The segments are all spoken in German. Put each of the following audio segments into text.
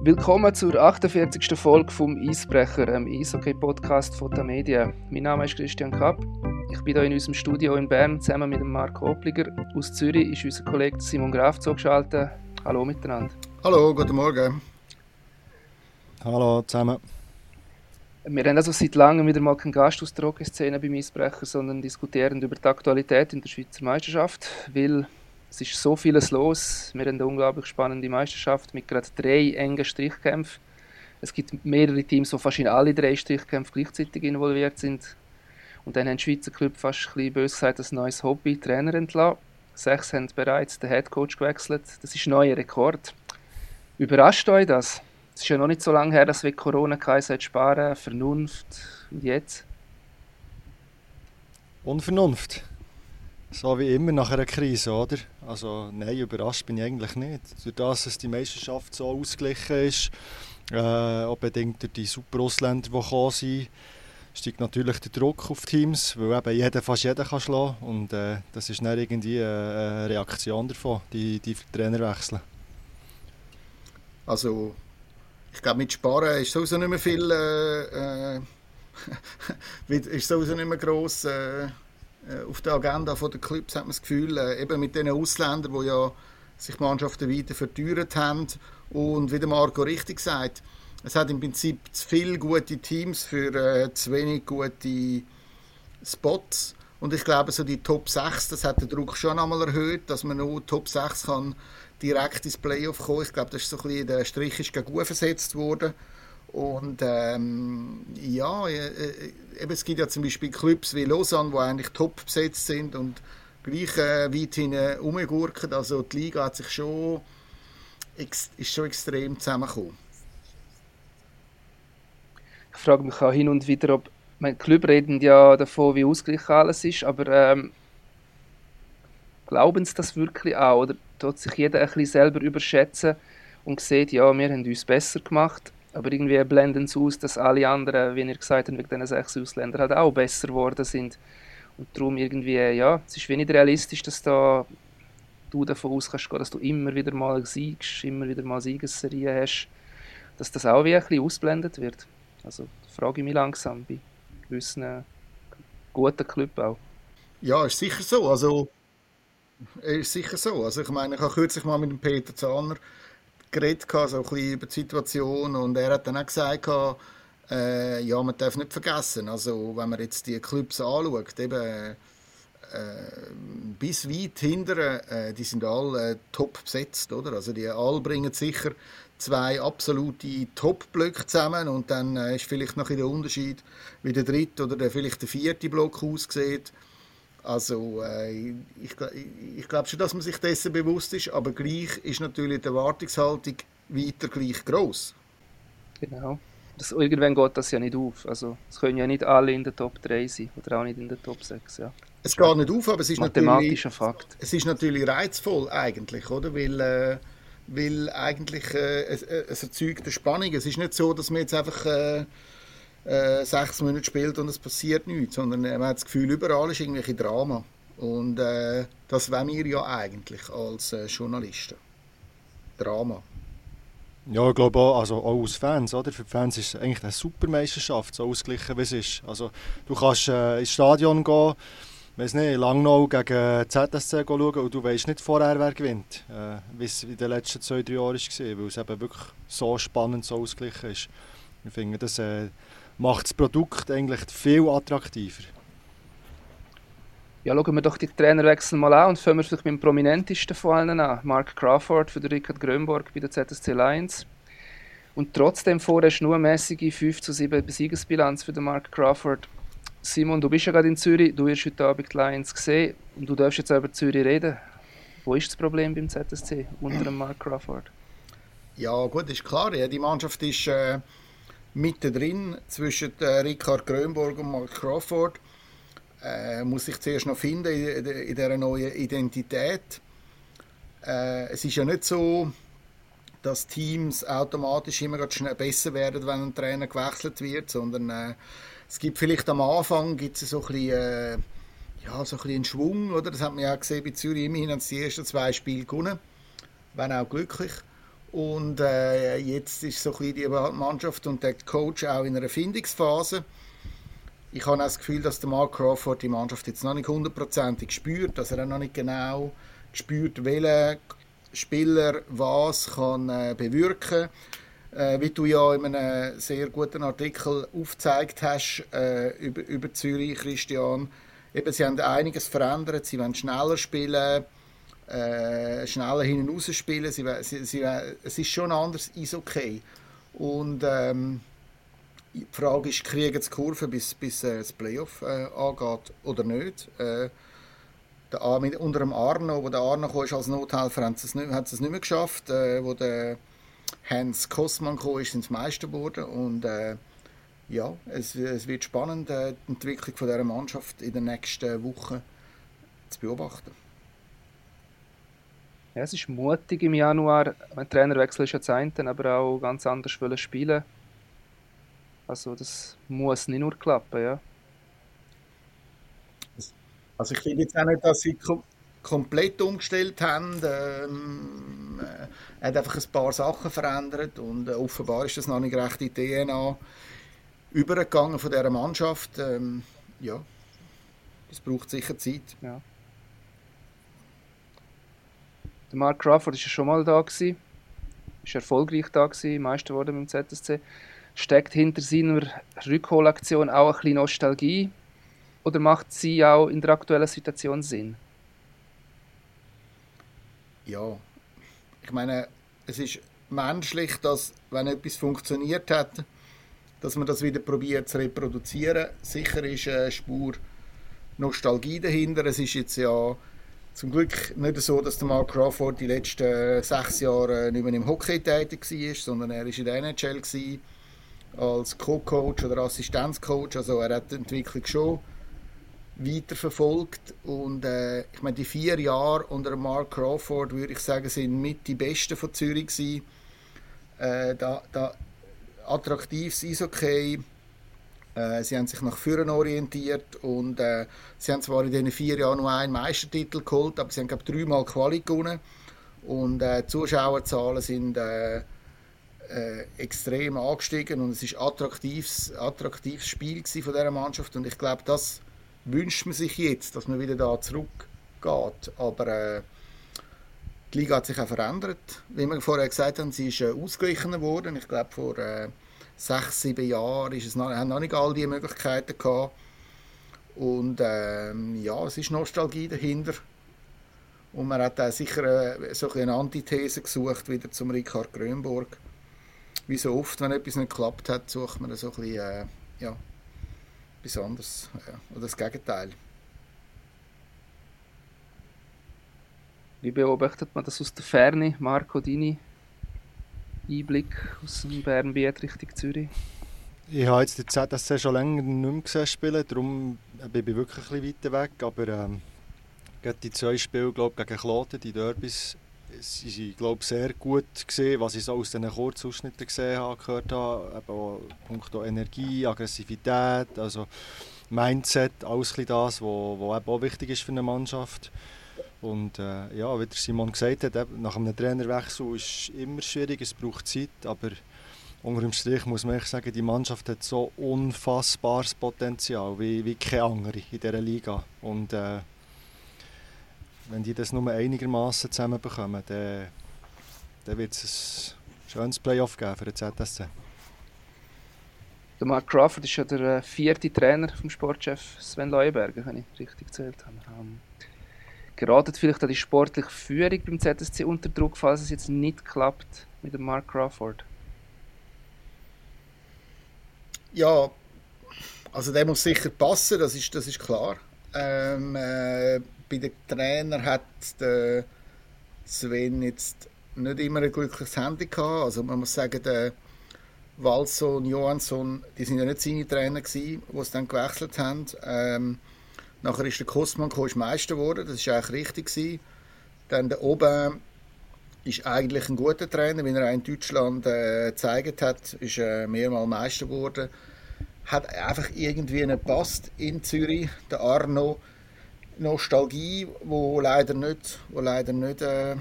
Willkommen zur 48. Folge vom Eisbrecher, einem Eishockey-Podcast von der Media. Mein Name ist Christian Kapp. Ich bin hier in unserem Studio in Bern zusammen mit Marco Opliger. Aus Zürich ist unser Kollege Simon Graf zugeschaltet. Hallo miteinander. Hallo, guten Morgen. Hallo zusammen. Wir haben also seit langem wieder mal keinen Gast aus der Hockey-Szene beim Eisbrecher, sondern diskutieren über die Aktualität in der Schweizer Meisterschaft, weil es ist so vieles los. Wir haben eine unglaublich spannende Meisterschaft mit gerade drei engen Strichkämpfen. Es gibt mehrere Teams, wo fast in alle drei Strichkämpfe gleichzeitig involviert sind. Und dann haben die Schweizer Club fast ein bisschen böse gesagt, ein neues Hobby, Trainer entlassen. Sechs haben bereits den Headcoach gewechselt. Das ist ein neuer Rekord. Überrascht euch das? Es ist ja noch nicht so lange her, dass wir Corona hat, sparen, Vernunft und jetzt? Unvernunft. So wie immer nach einer Krise, oder? Also nein, überrascht bin ich eigentlich nicht. Durch das, dass die Meisterschaft so ausgeglichen ist, äh, auch bedingt durch die super Ausländer, die gekommen sind, steigt natürlich der Druck auf Teams, weil eben jeder, fast jeder kann schlagen und äh, das ist dann irgendwie eine Reaktion davon, die, die Trainer wechseln. Also ich glaube mit Sparen ist sowieso nicht mehr viel, äh, äh ist sowieso nicht mehr gross äh, äh, auf der Agenda der Clubs hat man das Gefühl, äh, eben mit den Ausländern, die ja sich Mannschaften weiter verteuert haben und wie der Marco richtig sagt, es hat im Prinzip zu viele gute Teams für äh, zu wenig gute Spots und ich glaube, so die Top 6, das hat den Druck schon einmal erhöht, dass man nur Top 6 kann direkt ins Playoff kommen. Ich glaube, das ist so ein bisschen, der Strich ist gegen versetzt worden. Und ähm, ja, äh, äh, eben, es gibt ja zum Beispiel Clubs wie Lausanne, die eigentlich top besetzt sind und gleich äh, weit hinten rumgurken. Also die Liga hat sich schon, ist schon extrem zusammengekommen. Ich frage mich auch hin und wieder, ob meine Club reden ja davon, wie ausgeglichen alles ist, aber ähm, glauben sie das wirklich auch? Oder tut sich jeder ein bisschen selber überschätzen und sieht, ja, wir haben uns besser gemacht aber irgendwie blenden sie aus, dass alle anderen, wie ihr gesagt habt, wegen diesen sechs Ausländern halt auch besser geworden sind. Und darum irgendwie, ja, es ist wenig realistisch, dass da du davon aus kannst dass du immer wieder mal siegst, immer wieder mal Siegesserien hast, dass das auch wie ein bisschen ausblendet wird. Also frage ich mich langsam bei gewissen guten Clubs auch. Ja, ist sicher so. Also, ist sicher so. Also ich meine, ich habe kürzlich mal mit dem Peter Zahner geredet, so ein bisschen über die Situation und er hat dann auch gesagt, äh, ja, man darf nicht vergessen, also wenn man jetzt die Clubs anschaut, eben äh, bis weit hinter, äh, die sind alle top besetzt, oder? Also die alle bringen sicher zwei absolute Top-Blöcke zusammen und dann äh, ist vielleicht noch der Unterschied, wie der dritte oder der, vielleicht der vierte Block aussieht. Also äh, ich, ich, ich glaube schon, dass man sich dessen bewusst ist, aber gleich ist natürlich die Erwartungshaltung weiter gleich groß. Genau. Das, irgendwann geht das ja nicht auf. Also es können ja nicht alle in der Top 3 sein oder auch nicht in der Top 6. Ja. Es geht nicht auf, aber es ist Mathematischer Fakt. Es ist natürlich reizvoll eigentlich, oder? Weil, äh, weil eigentlich äh, es, äh, es erzeugt eine Spannung. Es ist nicht so, dass man jetzt einfach äh, äh, sechs Monate spielt und es passiert nichts, sondern man hat das Gefühl, überall ist irgendwelche Drama. Und äh, das wollen wir ja eigentlich als äh, Journalisten. Drama. Ja, ich glaube auch, also auch als Fans, oder? Für die Fans ist es eigentlich eine super Meisterschaft, so ausgeglichen wie es ist. Also, du kannst äh, ins Stadion gehen, weiß nicht, Langnau gegen ZSC schauen und du weißt nicht vorher, wer gewinnt, äh, wie es in den letzten zwei, drei Jahren war, weil es eben wirklich so spannend, so ausgeglichen ist. Ich finde, das äh, macht das Produkt eigentlich viel attraktiver. Ja, schauen wir doch die Trainerwechsel mal an und fangen wir vielleicht mit dem prominentesten von allen an. Mark Crawford für den Richard Grönborg bei der ZSC Lions. Und trotzdem vorerst nur eine mäßige 5 zu 7 Besiegesbilanz für den Mark Crawford. Simon, du bist ja gerade in Zürich, du hast heute Abend die Lions gesehen und du darfst jetzt über Zürich reden. Wo ist das Problem beim ZSC unter dem Mark Crawford? Ja gut, ist klar, ja, die Mannschaft ist... Äh mittendrin zwischen äh, Richard Grönborg und Mark Crawford. Äh, muss sich zuerst noch finden in, in, dieser neuen Identität. Äh, es ist ja nicht so, dass Teams automatisch immer schnell besser werden, wenn ein Trainer gewechselt wird, sondern äh, es gibt vielleicht am Anfang gibt es so ein bisschen, äh, ja, so ein bisschen einen Schwung, oder? Das hat man ja gesehen bei Zürich, immerhin haben sie die ersten zwei Spiele gewonnen, wenn auch glücklich. Und äh, jetzt ist so ein die Mannschaft und der Coach auch in einer Findungsphase. Ich habe auch das Gefühl, dass der Mark Crawford die Mannschaft jetzt noch nicht hundertprozentig spürt, dass er auch noch nicht genau spürt, welcher Spieler was kann äh, bewirken äh, wie du ja in einem sehr guten Artikel aufgezeigt hast äh, über, über Zürich, Christian. Eben, sie haben einiges verändert, sie wollen schneller spielen, äh, schneller hinten raus spielen. Sie, sie, sie, es ist schon anders okay. Und ähm, die Frage ist, kriegen sie Kurve, bis, bis äh, das Playoff äh, angeht oder nicht? Äh, der, mit, unter dem Arno, wo der Arno kam, als Nothelfer, hat es nicht, nicht mehr geschafft. Äh, wo der Hans Kossmann kam, ist ins Meister geworden. Und äh, ja, es, es, wird spannend, äh, die Entwicklung von dieser Mannschaft in den nächsten Wochen zu beobachten. Ja, es ist mutig im Januar. Ein Trainerwechsel ist ja das eine, aber auch ganz anders spielen. Also das muss nicht nur klappen, ja. Also ich finde jetzt auch nicht, dass sie kom komplett umgestellt haben. Ähm, äh, hat einfach ein paar Sachen verändert und äh, offenbar ist das noch nicht recht in die DNA übergegangen von dieser Mannschaft. Ähm, ja, das braucht sicher Zeit. Ja. Der Mark Crawford war ja schon mal da gewesen, ist erfolgreich da gewesen, Meister mit dem ZSC. Steckt hinter seiner Rückholaktion auch ein bisschen Nostalgie? Oder macht sie auch in der aktuellen Situation Sinn? Ja, ich meine, es ist menschlich, dass wenn etwas funktioniert hat, dass man das wieder probiert zu reproduzieren. Sicher ist eine Spur Nostalgie dahinter. Es ist jetzt ja zum Glück nicht so, dass der Mark Crawford die letzten sechs Jahre nicht mehr im Hockey tätig war, sondern er war in der NHL als Co-Coach oder Assistenzcoach. Also er hat die Entwicklung schon weiterverfolgt und äh, ich meine die vier Jahre unter Mark Crawford würde ich sagen sind mit die besten von Zürich gewesen. Äh, da, da attraktives Eishockey äh, sie haben sich nach vorne orientiert und äh, sie haben zwar in diesen vier Jahren nur einen Meistertitel geholt, aber sie haben glaube dreimal Quali gewonnen und äh, die Zuschauerzahlen sind äh, äh, extrem angestiegen und es ist attraktives attraktives Spiel von dieser Mannschaft und ich glaube, das wünscht man sich jetzt, dass man wieder da zurückgeht, aber äh, die Liga hat sich auch verändert. Wie wir vorher gesagt haben, sie ist äh, ausgeglichener geworden. Ich glaube, vor äh, sechs, sieben Jahren ist es noch, haben noch nicht all diese Möglichkeiten gehabt. Und ähm, ja, es ist Nostalgie dahinter. Und man hat auch sicher äh, so eine Antithese gesucht, wieder zum Richard Grönburg. Wie so oft, wenn etwas nicht geklappt hat, sucht man so ein äh, ja, etwas anderes. Ja, oder das Gegenteil. Wie beobachtet man das aus der Ferne, Marco Dini? Einblick aus dem Bernbiet Richtung Zürich? Ich habe jetzt die ZSC schon länger nicht mehr gesehen spielen, darum bin ich wirklich ein bisschen weiter weg. Aber ähm, die zwei Spiele glaub, gegen Kloten, die Derbys, sie glaube sehr gut gesehen, was ich so aus diesen Kurzausschnitten gesehen habe, gehört habe. Eben Energie, Aggressivität, also Mindset, alles das, was auch wichtig ist für eine Mannschaft. Und äh, ja, wie der Simon gesagt hat, nach einem Trainerwechsel ist es immer schwierig, es braucht Zeit, aber unter dem Strich muss man sagen, die Mannschaft hat so unfassbares Potenzial wie, wie keine andere in dieser Liga. Und äh, wenn die das nur einigermaßen zusammenbekommen, dann, dann wird es ein schönes Playoff geben für den ZSC. Der Mark Crawford ist ja der äh, vierte Trainer vom Sportchef Sven Leuenberger, wenn ich richtig gezählt habe. Geratet vielleicht auch die sportliche Führung beim ZSC unter Druck, falls es jetzt nicht klappt mit dem Mark Crawford? Ja, also der muss sicher passen, das ist, das ist klar. Ähm, äh, bei den Trainern hat der Sven jetzt nicht immer ein glückliches Handy gehabt. Also man muss sagen, der Walson, Johansson, die sind ja nicht seine Trainer gewesen, die es dann gewechselt haben. Ähm, Nachher ist der Kostmann ist Meister geworden, das war eigentlich richtig. Gewesen. Dann der Oben ist eigentlich ein guter Trainer, wie er auch in Deutschland äh, gezeigt hat, ist äh, mehrmals Meister geworden. Hat einfach irgendwie nicht gepasst in Zürich. Der Arno, Nostalgie, wo leider nicht, wo leider nicht äh,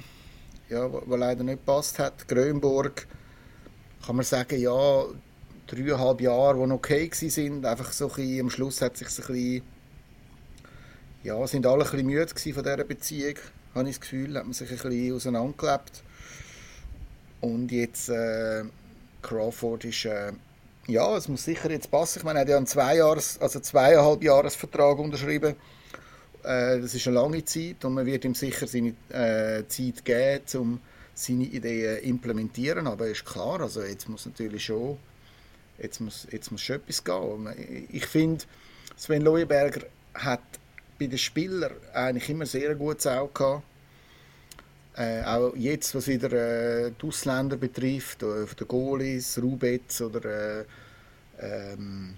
ja, wo, wo leider nicht gepasst hat. Grönburg kann man sagen, ja, dreieinhalb Jahre, die okay sind. Einfach so ein bisschen, am Schluss hat sich ein bisschen, ja, sind alle ein bisschen müde von dieser Beziehung, habe ich das Gefühl, hat man sich ein bisschen auseinandergelebt. Und jetzt äh, Crawford ist, äh, ja, es muss sicher jetzt passen. Ich meine, er hat ja einen Zweijahres-, also zweieinhalb Jahresvertrag unterschrieben. Äh, das ist eine lange Zeit und man wird ihm sicher seine äh, Zeit geben, um seine Ideen implementieren. Aber ist klar, also jetzt muss natürlich schon jetzt muss, jetzt muss schon etwas gehen. Ich finde, Sven Leuenberger hat bei den Spielern eigentlich immer sehr gutes Auge gehabt. Äh, auch jetzt, was wieder äh, die Ausländer betrifft, äh, die Goalies, Rubetz oder äh, ähm,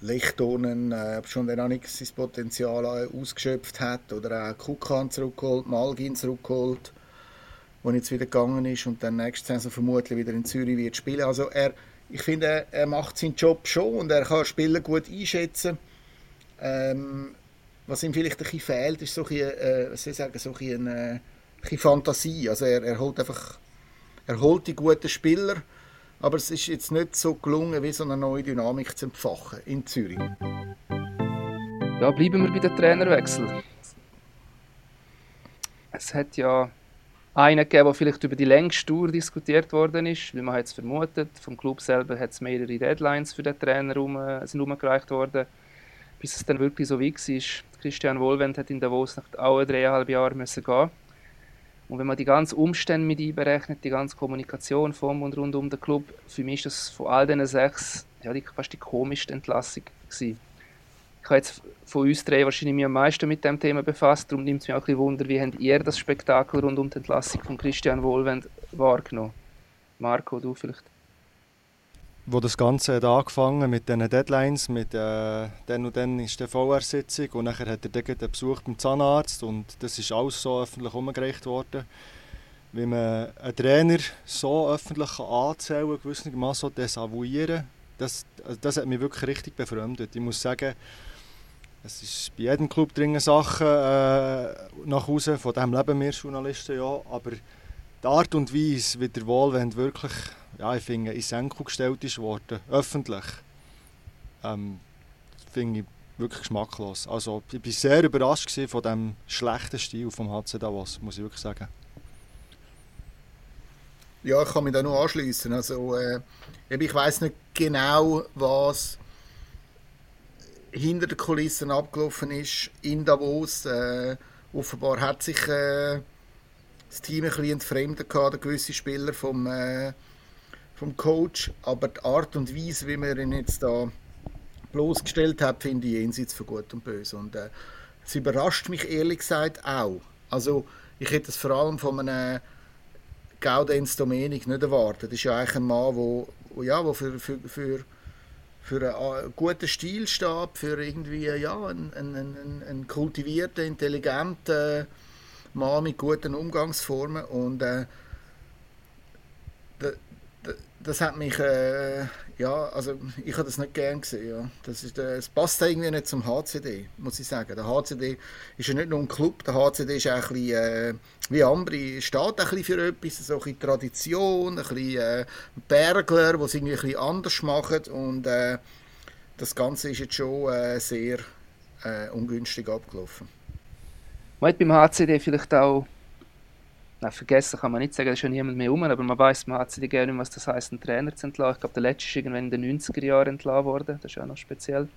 Lechtonen, äh, schon der noch nicht sein Potenzial ausgeschöpft hat, oder auch Kukan zurückgeholt, Malgin zurückgeholt, der jetzt wieder gegangen ist und dann nächste Saison vermutlich wieder in Zürich wird spielen. Also er ich finde, er, er macht seinen Job schon und er kann Spieler gut einschätzen. Ähm, was ihm vielleicht ein bisschen fehlt, ist so ein äh, sagen, so ein äh, ein Fantasie. Also er, er holt einfach, er holt die guten Spieler, aber es ist jetzt nicht so gelungen, wie so eine neue Dynamik zu entfachen in Zürich. Ja, bleiben wir bei den Trainerwechsel. Es hat ja einen gegeben, der vielleicht über die längste Tour diskutiert worden ist, wie man es vermutet. Vom Club selber hat es mehrere Deadlines für den Trainer rum, äh, sind umgereicht worden, bis es dann wirklich so weit war. Christian Wohlwend hat in Davos nach allen dreieinhalb Jahren müssen gehen. Und wenn man die ganzen Umstände mit einberechnet, die ganze Kommunikation vom und rund um den Club, für mich ist das von all diesen sechs ja, die, fast die komischste Entlassung gewesen ich habe jetzt von uns drei wahrscheinlich mich am meisten mit dem Thema befasst. Darum nimmt es mich auch ein bisschen Wunder, wie habt ihr das Spektakel rund um die Entlassung von Christian Wohlwend wahrgenommen? Marco, du vielleicht? Wo das Ganze hat angefangen mit diesen Deadlines, mit äh, dann und dann ist die VR-Sitzung und nachher hat er den Besuch beim Zahnarzt und das ist alles so öffentlich umgereicht worden. Wie man einen Trainer so öffentlich anzählen kann, gewissermaßen so desavouieren, das, das hat mich wirklich richtig befremdet. Ich muss sagen, es ist bei jedem Club dringen Sachen äh, nach Hause, von dem leben wir Journalisten ja, aber die Art und Weise, wie der Wohlwend wirklich, ja, ich finde, in Senkel gestellt ist worden, öffentlich, ähm, finde ich wirklich geschmacklos. Also ich war sehr überrascht von dem schlechten Stil vom HC Davos, muss ich wirklich sagen. Ja, ich kann mich da nur anschließen. Also, äh, ich weiß nicht genau, was hinter den Kulissen abgelaufen ist in Davos. Äh, offenbar hat sich äh, das Team ein bisschen entfremdet gehabt, gewisse Spieler vom, äh, vom Coach, aber die Art und Weise, wie man ihn jetzt da bloßgestellt hat, finde ich jenseits von Gut und Böse. Und äh, es überrascht mich ehrlich gesagt auch. Also ich hätte es vor allem von einem Gaudenz Domenik nicht erwartet. Das ist ja eigentlich ein Mann, der ja, wo für, für, für für einen äh, guten Stilstab, für irgendwie ja, einen, einen, einen kultivierten, intelligenten Mann mit guten Umgangsformen. Und äh, das hat mich, äh, ja, also ich habe das nicht gern gesehen. Ja. Das, ist, äh, es passt irgendwie nicht zum HCD, muss ich sagen. Der HCD ist ja nicht nur ein Club, der HCD ist auch ein bisschen, äh, wie Ambri, steht ein bisschen für etwas, so ein Tradition, ein bisschen äh, Bergler, die es irgendwie ein bisschen anders machen und äh, das Ganze ist jetzt schon äh, sehr ungünstig abgelaufen. Man hat beim HCD vielleicht auch Nein, vergessen kann man nicht sagen, da ist schon niemand mehr rum, aber man weiß, man hat sich gerne, was das heißt, einen Trainer zu entlassen. Ich glaube, der letzte ist irgendwann in den 90er Jahren entlassen worden, das ist auch noch speziell.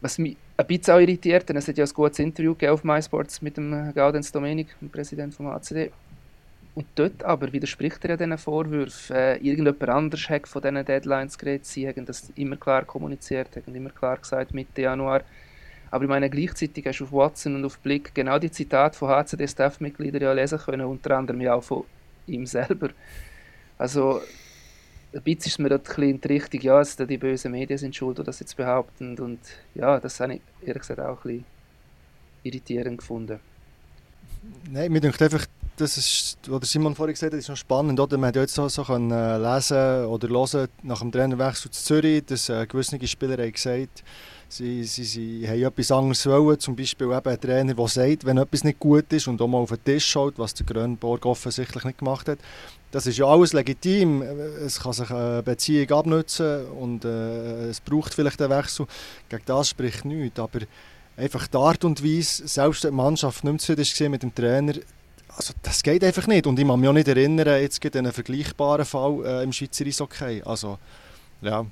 Was mich ein bisschen auch irritiert, denn es hat ja ein gutes Interview gegeben auf MySports mit dem Gaudenz Domenik, dem Präsidenten vom HCD. Und dort aber widerspricht er ja diesen Vorwürfen. Äh, irgendjemand anders hat von diesen Deadlines geredet, sie haben das immer klar kommuniziert, haben immer klar gesagt, Mitte Januar aber ich meine, gleichzeitig hast du auf Watson und auf Blick genau die Zitate von HCD-Staff-Mitgliedern ja lesen können, unter anderem ja auch von ihm selber. Also, ein bisschen ist mir das ein in die Richtung, ja, dass die bösen Medien sind schuld, die das jetzt behaupten. Und ja, das habe ich ehrlich gesagt auch ein bisschen irritierend gefunden. Nein, mir denkt einfach, das ist, was Simon vorhin gesagt hat, ist noch spannend. Oder? Man hat jetzt so, so können lesen oder hören nach dem Trainerwechsel zu Zürich, dass äh, gewisse Spieler haben gesagt Sie, sie, sie haben etwas anderes wollen, zum Beispiel eben ein Trainer, der sagt, wenn etwas nicht gut ist und auch mal auf den Tisch schaut, was der Grönborg offensichtlich nicht gemacht hat. Das ist ja alles legitim. Es kann sich eine Beziehung abnutzen und äh, es braucht vielleicht einen Wechsel. Gegen das spricht nichts, aber einfach die Art und Weise, selbst die Mannschaft nicht mehr zufrieden mit dem Trainer, also das geht einfach nicht. Und ich kann mich auch nicht erinnern, jetzt gibt einen vergleichbaren Fall äh, im Schweizer Eishockey. Also, ja.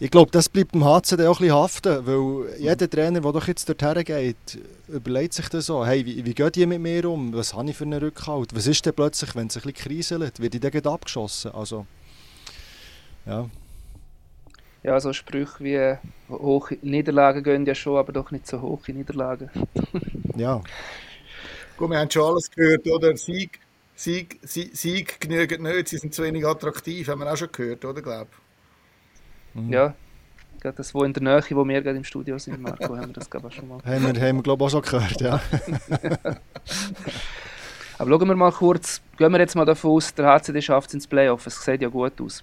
Ich glaube, das bleibt dem HCD auch ein bisschen haften, weil jeder Trainer, der doch jetzt dorthin geht, überlegt sich das so, hey, wie, wie gehen die mit mir um? Was habe ich für einen Rückhalt? Was ist denn plötzlich, wenn es ein bisschen kriselt? Wird ich dann abgeschossen? Also, ja. Ja, so Sprüche wie hohe Niederlagen gehen ja schon, aber doch nicht so hohe Niederlagen. ja. Gut, wir haben schon alles gehört, oder? Sieg, Sieg, Sieg, Sieg genügt nicht, sie sind zu wenig attraktiv, haben wir auch schon gehört, oder, glaube mhm. Ja, gerade das, wo in der Nähe, wo wir gerade im Studio sind, Marco, haben wir das glaube ich schon mal. haben wir, haben wir glaube ich auch schon gehört, ja. Aber schauen wir mal kurz, gehen wir jetzt mal davon aus, der HCD schafft es ins Playoff, es sieht ja gut aus.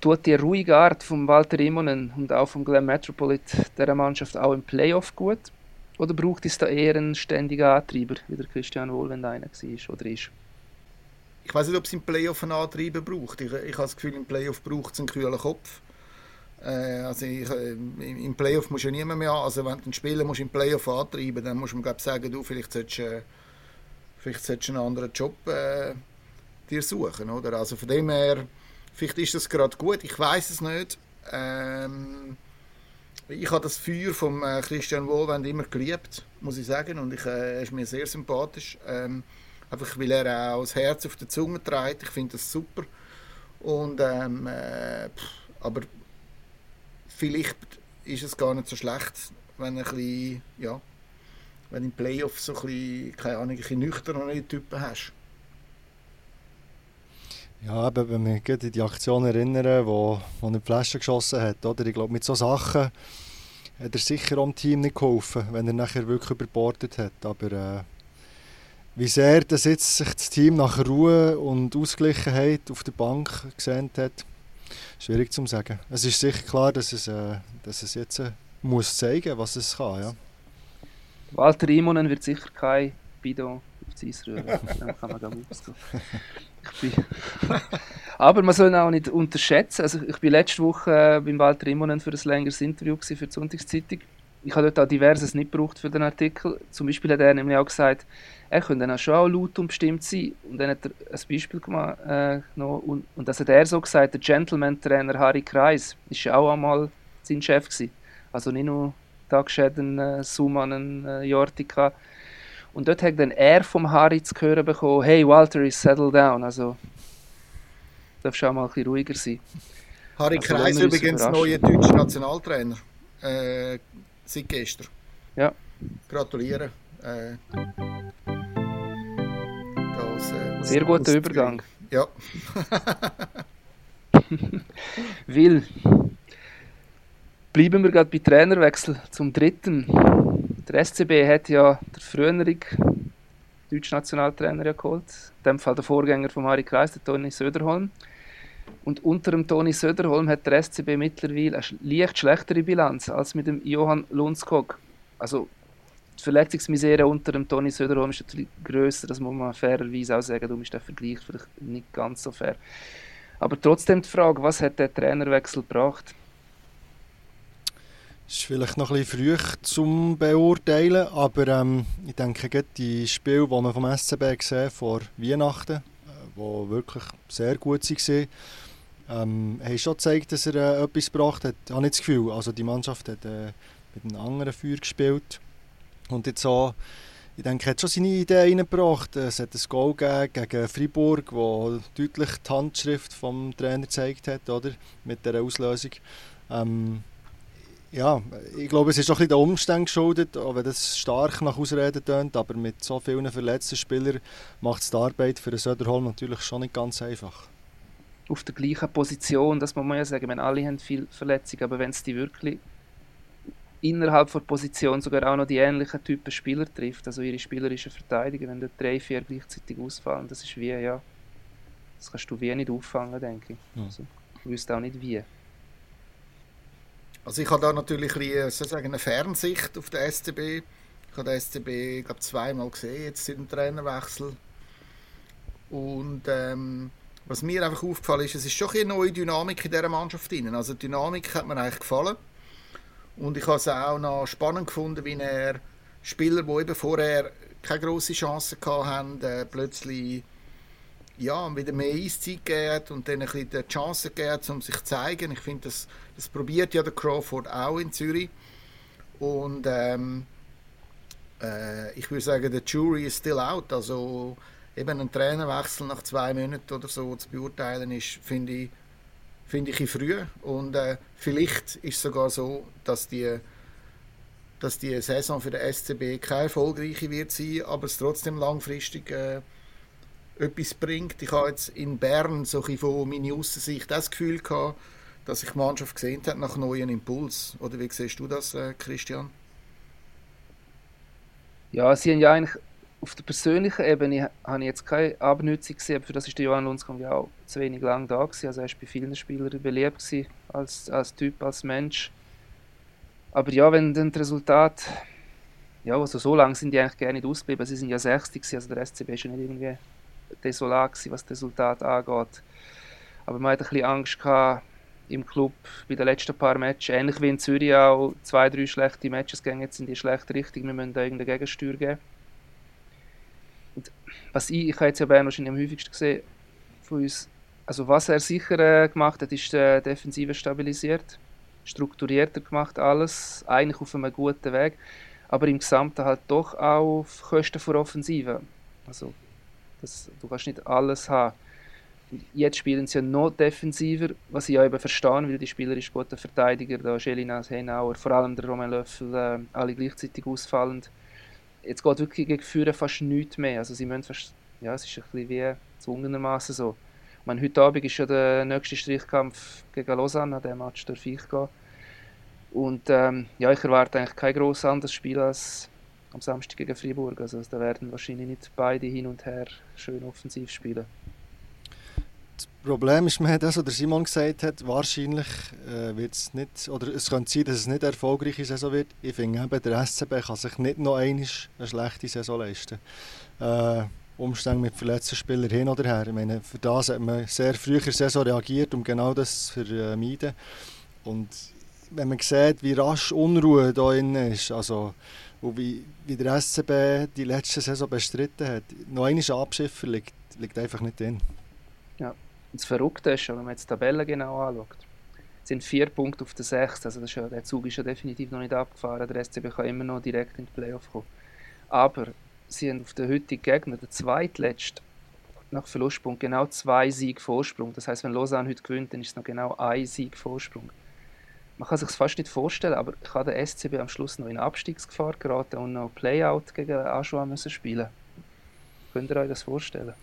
Tut die ruhige Art von Walter Immonen und auch vom Glenn Metropolit dieser Mannschaft auch im Playoff gut? Oder braucht es da eher einen ständigen Antreiber, wie der Christian Wohlwend einer war oder ist? Ich weiß nicht, ob es im Playoff einen Antreiber braucht. Ich, ich habe das Gefühl, im Playoff braucht es einen kühlen Kopf. Äh, also ich, äh, im Playoff muss ja niemand mehr, also wenn du einen Spieler musst im Playoff antreiben, dann muss man sagen, du, vielleicht solltest, äh, vielleicht solltest du einen anderen Job äh, dir suchen, oder? Also von dem her, vielleicht ist das gerade gut, ich weiß es nicht. Ähm, ich habe das Feuer von äh, Christian Wohlwend immer geliebt, muss ich sagen, und ich, äh, er ist mir sehr sympathisch. Ähm, einfach weil er auch das Herz auf der Zunge trägt. Ich finde das super. Und, ähm, äh, aber vielleicht ist es gar nicht so schlecht, wenn ein bisschen, ja, wenn im Playoff so ein bisschen, keine Ahnung, ein bisschen nüchterne Typen hast. Ja, aber wenn wir mich an die Aktion erinnern, wo, wo er die Flasche geschossen hat, oder? Ich glaube, mit solchen Sachen hat er sicher am Team nicht geholfen, wenn er nachher wirklich überbordet hat. Aber äh, wie sehr das jetzt sich das Team nach Ruhe und Ausgleichen auf der Bank gesehen hat, schwierig zu sagen. Es ist sicher klar, dass es, äh, dass es jetzt äh, muss zeigen, was es kann. Ja. Walter Imonen wird sicher kein Bido auf das Eis rühren. Dann kann man gar bin Aber man soll ihn auch nicht unterschätzen. Also ich bin letzte Woche äh, beim Walter Immonen für ein längeres Interview für die Sonntagszeitung. Ich habe dort auch diverses nicht gebraucht für den Artikel. Zum Beispiel hat er nämlich auch gesagt, er könnte dann schon auch laut und bestimmt sein. Und dann hat er ein Beispiel gemacht, äh, und, und das hat er so gesagt, der Gentleman-Trainer Harry Kreis ist ja auch einmal sein Chef gewesen. Also nicht nur Tagschäden, äh, Sumanen, äh, Jortika, und dort hat dann er vom Harry zu hören bekommen, hey Walter, is settle down. Also, darfst du auch mal ein bisschen ruhiger sein. Harry also, Kreis übrigens neuer deutscher Nationaltrainer. Äh, seit gestern. Ja. Gratulieren. Äh, das, äh, Sehr guter Übergang. Ja. Will. Bleiben wir gerade bei Trainerwechsel zum dritten. Der SCB hat ja der frühere deutsche Nationaltrainer ja geholt. In dem Fall der Vorgänger von Harry Kreis, der Toni Söderholm. Und unter dem Toni Söderholm hat der SCB mittlerweile eine leicht schlechtere Bilanz als mit dem Johann Lundskog. Also die Verletzungsmisere unter dem Toni Söderholm ist natürlich grösser, das muss man fairerweise auch sagen. Darum ist der Vergleich vielleicht nicht ganz so fair. Aber trotzdem die Frage, was hat der Trainerwechsel gebracht? Ist vielleicht noch ein früh zum Beurteilen, aber ähm, ich denke, die Spiele, die man vom SCB gesehen vor Weihnachten, äh, die wirklich sehr gut waren, ähm, haben schon gezeigt, dass er äh, etwas gebracht hat. Ich habe nicht das Gefühl, also die Mannschaft hat äh, mit einem anderen Feuer gespielt und jetzt so, ich denke, er hat schon seine Ideen reingebracht. Es hat ein Goal gegeben gegen Freiburg, wo deutlich die Handschrift vom Trainer gezeigt hat, oder? Mit der Auslösung. Ähm, ja, ich glaube, es ist auch ein bisschen der Umstand geschuldet, auch wenn das stark nach Ausreden tönt, aber mit so vielen verletzten Spielern macht es die Arbeit für den Söderholm natürlich schon nicht ganz einfach. Auf der gleichen Position, das muss man ja sagen, wenn alle haben viel Verletzungen, aber wenn es die wirklich innerhalb der Position sogar auch noch die ähnlichen Typen Spieler trifft, also ihre spielerischen Verteidiger, wenn dort drei, vier gleichzeitig ausfallen, das ist wie, ja, das kannst du wie nicht auffangen, denke ich. Also, ich wüsste auch nicht wie. Also ich habe da natürlich sozusagen eine Fernsicht auf den SCB. Ich habe den SCB glaube zweimal gesehen, jetzt seit dem Trainerwechsel. Und ähm, was mir einfach aufgefallen ist, es ist schon eine neue Dynamik in dieser Mannschaft drin. Also die Dynamik hat mir eigentlich gefallen. Und ich habe es auch noch spannend gefunden, wie er Spieler, die eben vorher keine grosse Chance hatten, äh, plötzlich ja, wieder mehr Eiszeit gegeben und dann ein bisschen die Chance gegeben, um sich zu zeigen. Ich finde, das, das probiert ja der Crawford auch in Zürich. Und ähm, äh, ich würde sagen, der Jury ist still out. Also eben ein Trainerwechsel nach zwei Monaten oder so zu beurteilen ist, finde ich, finde ich früh. Und äh, vielleicht ist es sogar so, dass die, dass die Saison für den SCB keine erfolgreiche wird sein, aber es trotzdem langfristig äh, etwas bringt. Ich habe jetzt in Bern so ein von meiner Aussicht das Gefühl gehabt, dass sich die Mannschaft gesehen hat nach neuen Impuls. Oder wie siehst du das, äh, Christian? Ja, sie haben ja eigentlich auf der persönlichen Ebene habe ich jetzt keine Abnützung gesehen, aber für das ist der Johann Lundskog ja auch zu wenig lang da gewesen. Also er ist bei vielen Spielern beliebt gewesen, als, als Typ, als Mensch. Aber ja, wenn dann das Resultat, ja, also so lange sind die eigentlich gerne nicht ausgeblieben. Sie sind ja 60 gewesen, also der SCB ist ja nicht irgendwie desolat gewesen, was das Resultat angeht. Aber man hat ein bisschen Angst gehabt im Club bei den letzten paar Matches, ähnlich wie in Zürich auch, zwei, drei schlechte Matches gehen jetzt in die schlechte Richtung, wir müssen da irgendeine Gegensteuer geben. Und was ich, ich habe jetzt ja Bern wahrscheinlich am häufigsten gesehen von uns, also was er sicher äh, gemacht hat, ist äh, Defensive stabilisiert, strukturierter gemacht, alles, eigentlich auf einem guten Weg, aber im Gesamten halt doch auch auf Kosten von Offensive. Also das, du kannst nicht alles haben. Jetzt spielen sie ja noch defensiver, was ich ja eben verstehe, weil die Spieler ist gute Verteidiger, da Schelinas, Henauer, vor allem der Roman Löffel, äh, alle gleichzeitig ausfallend. Jetzt geht wirklich gegen Führer fast nichts mehr. Also sie müssen fast, ja, es ist ein bisschen wie zwungenermaßen so. Ich meine, heute Abend ist ja der nächste Strichkampf gegen Lausanne, an dem Match darf ich gehen. Und ähm, ja, ich erwarte eigentlich kein groß anderes Spiel als am Samstag gegen Freiburg. Also da werden wahrscheinlich nicht beide hin und her schön offensiv spielen. Das Problem ist, man hat das, was Simon gesagt hat, wahrscheinlich äh, wird es nicht, oder es könnte sein, dass es nicht erfolgreiche Saison wird. Ich finde eben, der SCB kann sich nicht noch einmal eine schlechte Saison leisten. Äh, Umstände mit verletzten Spielern hin oder her. Ich meine, für das hat man sehr früh in der Saison reagiert, um genau das zu vermeiden. Und wenn man sieht, wie rasch Unruhe da drin ist, also und wie, wie der SCB die letzte Saison bestritten hat, noch einmal Abschiffer liegt, liegt einfach nicht drin. Ja, das Verrückte ist schon, wenn man jetzt die Tabelle genau anschaut, sind vier Punkte auf der sechs. Also das ist ja, der Zug ist ja definitiv noch nicht abgefahren. Der SCB kann immer noch direkt in die Playoff kommen. Aber sie haben auf den heutigen Gegner, der zweitletzte, nach Verlustpunkt genau zwei Sieg Vorsprung. Das heißt, wenn Lausanne heute gewinnt, dann ist es noch genau ein Sieg Vorsprung man kann sich es fast nicht vorstellen, aber kann der SCB am Schluss noch in Abstiegsgefahr geraten und noch Playout gegen Aschua müssen spielen. Könnt ihr euch das vorstellen?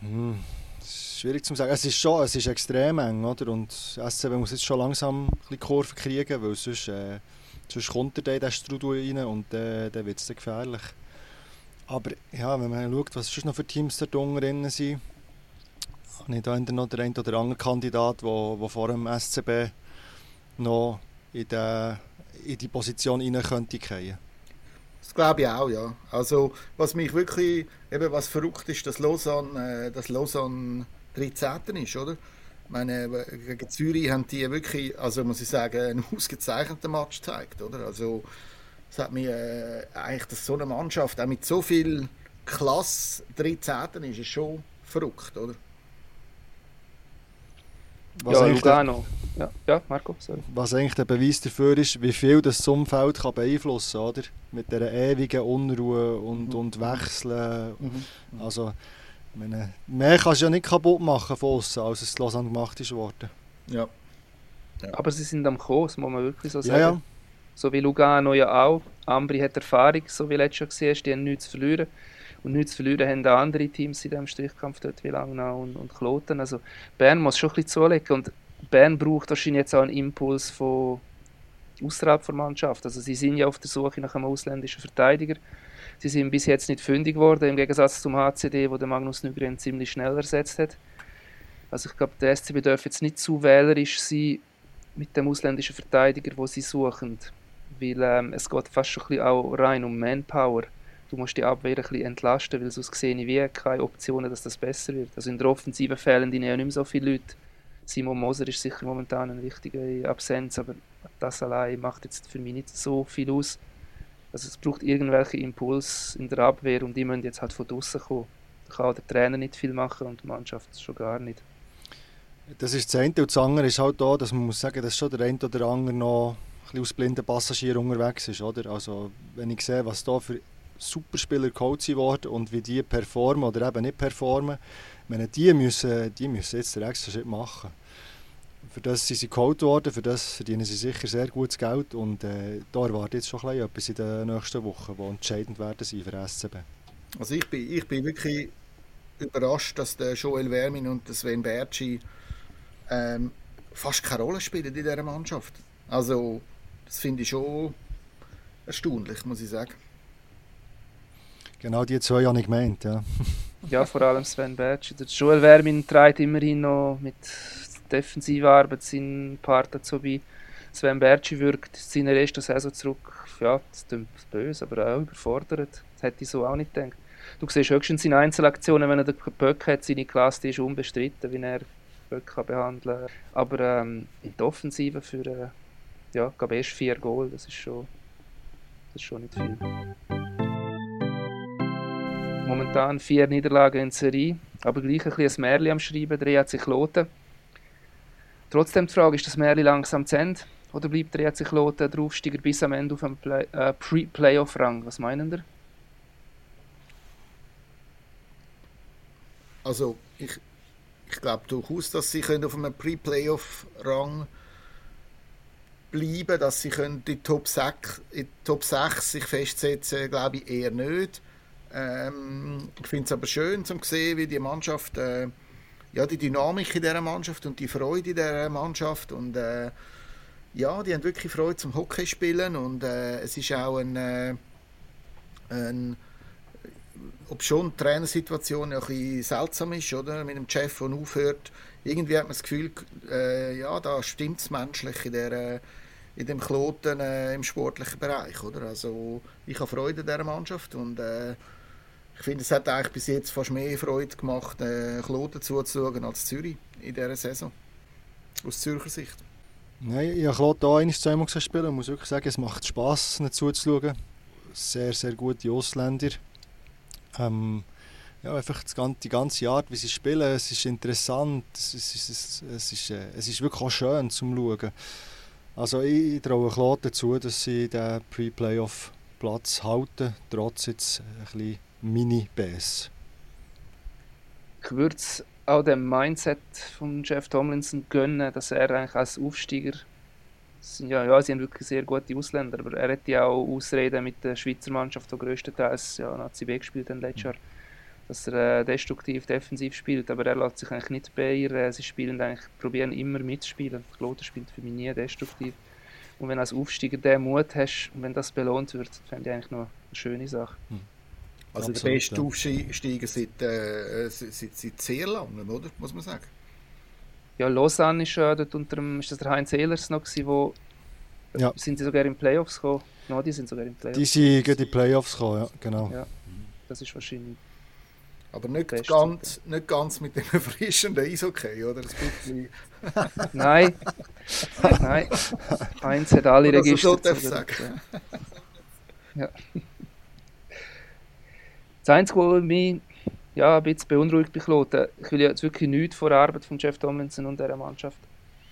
Hm, schwierig zu sagen. Es ist schon, es ist extrem eng, oder? Und SCB muss jetzt schon langsam ein Kurve kriegen, weil sonst, äh, sonst kommt er in den Strudel rein und äh, dann wird es gefährlich. Aber ja, wenn man schaut, was sonst noch für Teams da drin sind, habe ich da noch den einen oder anderen Kandidat, der vor dem SCB noch in die, in die Position rein könnte fallen. Das glaube ich auch, ja. Also, was mich wirklich, eben was verrückt ist, dass Lausanne, äh, dass Lausanne 13. ist, oder? Ich meine, gegen Zürich haben die wirklich, also muss ich sagen, einen ausgezeichneten Match gezeigt, oder? Also, es hat mir äh, eigentlich, dass so eine Mannschaft auch mit so viel Klasse 13. ist, ist schon verrückt, oder? Was ja, Lugano. Ja, ja, Marco, sorry. Was eigentlich der Beweis dafür ist, wie viel das Umfeld kann beeinflussen kann, oder? Mit dieser ewigen Unruhe und, mhm. und Wechseln. Mhm. Also, meine, mehr kannst du ja nicht kaputt machen von außen, als es Lausanne gemacht ist worden. Ja. ja. Aber sie sind am Kurs, muss man wirklich so sagen. Ja, ja. So wie Lugano ja auch. Ambri hat Erfahrung, so wie letztes Jahr gesehen, die haben nichts zu verlieren. Und nichts zu verlieren haben auch andere Teams in diesem Strichkampf dort wie Langnau und, und Kloten. Also Bern muss schon ein bisschen zulegen und Bern braucht wahrscheinlich jetzt auch einen Impuls von außerhalb der Mannschaft. Also sie sind ja auf der Suche nach einem ausländischen Verteidiger. Sie sind bis jetzt nicht fündig geworden, im Gegensatz zum HCD, wo der Magnus Nygren ziemlich schnell ersetzt hat. Also ich glaube, der SCB darf jetzt nicht zu wählerisch sein mit dem ausländischen Verteidiger, wo sie suchen. Weil ähm, es geht fast schon ein bisschen auch rein um Manpower. Du musst die Abwehr ein bisschen entlasten, weil sonst sehe ich wie keine Optionen, dass das besser wird. Also in der Offensive fehlen ihnen ja nicht mehr so viele Leute. Simon Moser ist sicher momentan eine wichtige Absenz, aber das allein macht jetzt für mich nicht so viel aus. Also es braucht irgendwelche Impuls in der Abwehr und die müssen jetzt halt von draußen kommen. Da kann der Trainer nicht viel machen und die Mannschaft schon gar nicht. Das ist das eine. Und das andere ist halt da, dass man muss sagen, dass schon der eine oder andere noch ein bisschen aus blinden Passagier unterwegs ist. Oder? Also, wenn ich sehe, was da für Superspieler gecoacht worden und wie die performen oder eben nicht performen, meine, die, müssen, die müssen jetzt den extra Schritt machen. Für das sind sie geholt worden, für das verdienen sie sicher sehr gutes Geld und äh, da erwartet jetzt schon etwas in den nächsten Wochen, die entscheidend werden sein für SCB. Also ich bin, ich bin wirklich überrascht, dass der Joel Wermin und der Sven Bertschi ähm, fast keine Rolle spielen in dieser Mannschaft. Also das finde ich schon erstaunlich, muss ich sagen. Genau die zwei habe ich gemeint, ja. ja, vor allem Sven Bertschi. Der Joel Wermin trägt immerhin noch mit defensiver Arbeit seinen Part dazu bei. Sven Bertschi wirkt in seiner ersten Saison zurück, ja, das klingt böse, aber auch überfordert. Das hätte ich so auch nicht gedacht. Du siehst höchstens in Einzelaktionen, wenn er den Böck hat, seine Klasse ist unbestritten, wie er Böck behandeln kann. Aber ähm, in der Offensive für äh, ja, gab erst vier Goal, das ist schon, das ist schon nicht viel. Momentan vier Niederlagen in Serie, aber gleich ein bisschen ein Märchen am Schreiben, der sich Loten. Trotzdem die Frage, ist das Märchen langsam zu Ende? Oder bleibt der EC Kloten der Aufsteiger bis am Ende auf dem Play äh, Pre-Playoff-Rang? Was meinen ihr? Also, ich, ich glaube durchaus, dass sie können auf einem Pre-Playoff-Rang bleiben, dass sie können die Top 6, in die Top 6 sich festsetzen, glaube ich eher nicht. Ähm, ich finde es aber schön zu sehen, wie die Mannschaft äh, ja, die Dynamik in dieser Mannschaft und die Freude in dieser Mannschaft und äh, ja, die haben wirklich Freude zum Hockey spielen und äh, es ist auch ein, äh, ein ob schon die Trainersituation ein bisschen seltsam ist, oder? Mit dem Chef, der aufhört. Irgendwie hat man das Gefühl, äh, ja, da stimmt es menschlich in, der, in dem Kloten äh, im sportlichen Bereich, oder? Also ich habe Freude an dieser Mannschaft und äh, ich finde, es hat eigentlich bis jetzt fast mehr Freude gemacht, äh, Kloten zuzuschauen als Zürich in dieser Saison. Aus Zürcher Sicht. Nein, ich habe Kloten auch einmal zweimal spielen und muss wirklich sagen, es macht Spass, ihnen zuzuschauen. Sehr, sehr gute Ausländer. Ähm, ja, einfach die ganze Art, wie sie spielen, es ist interessant, es ist, es ist, es ist, äh, es ist wirklich auch schön zum Schauen. Also ich, traue Kloten zu, dass sie den Pre-Playoff-Platz halten, trotz jetzt ein bisschen Mini-Bass. Ich würde es auch dem Mindset von Jeff Tomlinson gönnen, dass er eigentlich als Aufsteiger ja, ja, sie haben wirklich sehr gute Ausländer, aber er hätte ja auch Ausreden mit der Schweizer Mannschaft, die größtenteils ja, Nazi B gespielt hat letztes Jahr, dass er äh, destruktiv defensiv spielt, aber er lässt sich eigentlich nicht beirren, sie spielen eigentlich, probieren immer mitzuspielen, Kloten spielt für mich nie destruktiv und wenn du als Aufsteiger den Mut hast und wenn das belohnt wird, fände ich eigentlich noch eine schöne Sache. Hm. Also Absolut, der beste ja. Aufsteiger seit, äh, seit, seit, sehr langem, oder? Muss man sagen. Ja, Lausanne ist ja dort unter dem, ist das der Heinz Ehlers noch gewesen, wo ja. sind sie sogar in Playoffs gekommen? No, die sind sogar in Playoffs. Die sind in die Playoffs gekommen, ja, genau. Ja, das ist wahrscheinlich. Aber nicht ganz, nicht ganz mit dem erfrischenden Eishockey, oder? nein, nein. Heinz hat alle Register. So sagen. Ja. Das Einzige, was mich ja, ein bisschen beunruhigt Lothar, ich will jetzt wirklich nichts von der Arbeit von Jeff Tomlinson und dieser Mannschaft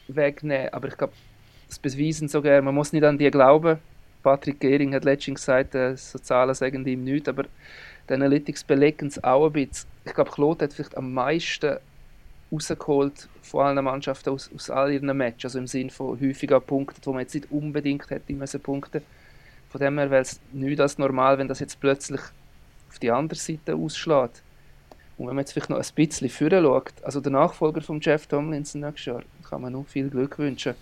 wegnehmen, aber ich glaube, das beweisen sogar, man muss nicht an die glauben. Patrick Gehring hat letztens gesagt, äh, so Zahlen sagen ihm nichts, aber die Analytics belegen es auch ein bisschen. Ich glaube, Claude hat vielleicht am meisten rausgeholt von allen Mannschaften aus, aus all ihren Matches, also im Sinne von häufiger Punkten, wo man jetzt nicht unbedingt hätte müssen punkten. Von dem her wäre es nicht als normal, wenn das jetzt plötzlich auf die andere Seite ausschlägt. Und wenn man jetzt vielleicht noch ein bisschen vorher schaut, also der Nachfolger von Jeff Tomlinson nächstes Jahr, kann man noch viel Glück wünschen.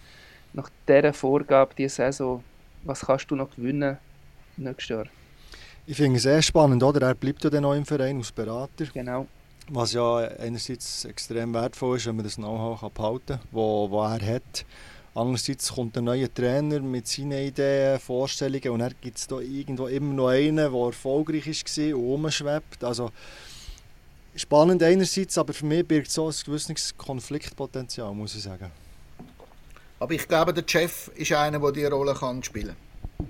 Nach dieser Vorgabe, diese Saison, was kannst du noch gewinnen nächstes Jahr? Ich finde es sehr spannend, oder? Er bleibt ja dann noch im Verein als Berater. Genau. Was ja einerseits extrem wertvoll ist, wenn man das Know-how behalten kann, wo er hat. Andererseits kommt ein neuer Trainer mit seinen Ideen, Vorstellungen und dann gibt es da irgendwo immer noch einen, der erfolgreich war und umschwebt. Also spannend einerseits, aber für mich birgt so ein gewisses Konfliktpotenzial, muss ich sagen. Aber ich glaube, der Chef ist einer, der diese Rolle kann spielen kann.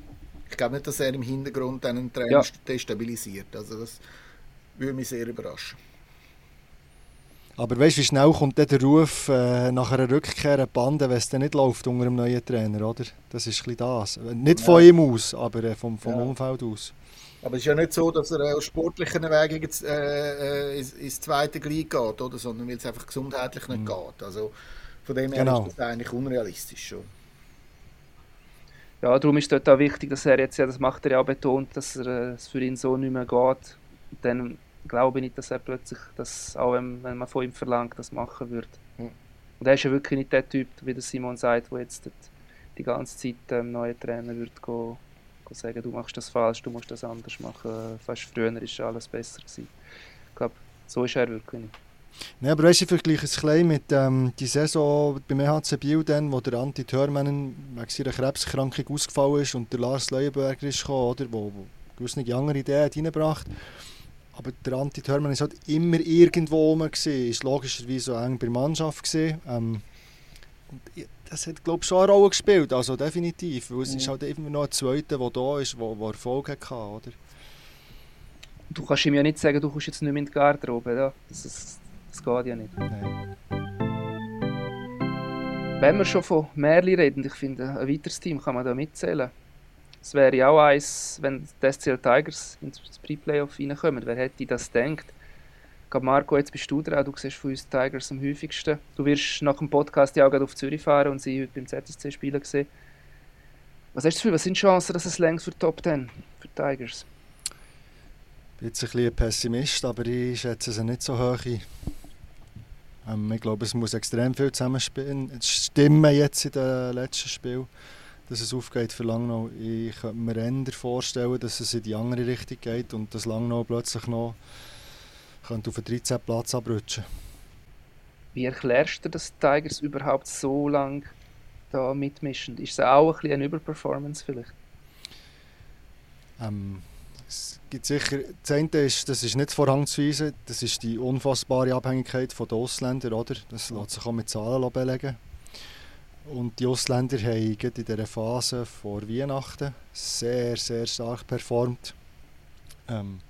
Ich glaube nicht, dass er im Hintergrund einen Trainer ja. destabilisiert. Also das würde mich sehr überraschen. Aber weißt du, wie schnell kommt der Ruf äh, nach einer Rückkehr an Bande, wenn es dann nicht läuft unter einem neuen Trainer, oder? Das ist ein das. Nicht von ja. ihm aus, aber äh, vom, vom ja. Umfeld aus. Aber es ist ja nicht so, dass er aus sportlichen Wegen ins, äh, äh, ins, ins zweite Glied geht, oder? sondern weil es einfach gesundheitlich nicht mhm. geht. Also von dem her genau. ist das eigentlich unrealistisch schon. Ja, darum ist es auch wichtig, dass er jetzt, ja, das macht er ja auch betont, dass er, äh, es für ihn so nicht mehr geht. Dann glaube ich nicht, dass er plötzlich, das, auch wenn, wenn man von ihm verlangt, das machen würde. Mhm. Und er ist ja wirklich nicht der Typ, wie der Simon sagt, der jetzt die ganze Zeit dem ähm, neuen Trainer würde gehen, gehen sagen, du machst das falsch, du musst das anders machen. Fast früher war alles besser gewesen. Ich glaube, so ist er wirklich nicht. Ja, aber weißt du, ich vergleiche es klein mit ähm, die Saison beim EHC Biel, dann, wo der Anti Törmanen wegen seiner Krebserkrankung ausgefallen ist und der Lars Leuenberger ist gekommen, oder, wo, wo gewisse andere Ideen reingebracht hat aber der Anti Thörmann war halt immer irgendwo rum. Gewesen. Ist logischerweise so eng bei der Mannschaft. Gewesen. Ähm, das hat, glaube ich, schon eine Rolle gespielt. Also definitiv. Weil es mhm. ist halt immer noch ein Zweiter, der da ist, der, der Erfolg hatte. Oder? Du kannst ihm ja nicht sagen, du kommst jetzt nicht mehr in die Garderobe. Ja? Das, das, das geht ja nicht. Nein. Wenn wir schon von Merli reden, ich finde, ein weiteres Team kann man da mitzählen. Es wäre ja auch eins, wenn die SCL Tigers ins Pre-Playoff reinkommen. Wer hätte das gedacht? Marco, jetzt bist du dran. Du siehst von uns Tigers am häufigsten. Du wirst nach dem Podcast ja auch auf Zürich fahren und sie heute beim ZSC spielen sehen. Was hast du für, was sind die Chancen, dass es längst für Top 10 für Tigers? Ich bin jetzt ein bisschen Pessimist, aber ich schätze sie nicht so hoch. Ähm, ich glaube, es muss extrem viel zusammenspielen. Stimmen jetzt in den letzten Spielen dass es aufgeht für Langnau. Ich könnte mir eher vorstellen, dass es in die andere Richtung geht und dass Langnau plötzlich noch könnte auf den 13. Platz abrutschen Wie erklärst du, dass die Tigers überhaupt so lange da mitmischen? Ist es auch ein bisschen eine Überperformance vielleicht? Ähm, es gibt sicher, das eine ist, das ist nicht vorhangzuweisen, das ist die unfassbare Abhängigkeit von den Ausländern, oder? Das lässt sich auch mit Zahlen belegen. Und die Ausländer haben in dieser Phase vor Weihnachten sehr, sehr stark performt. Ähm,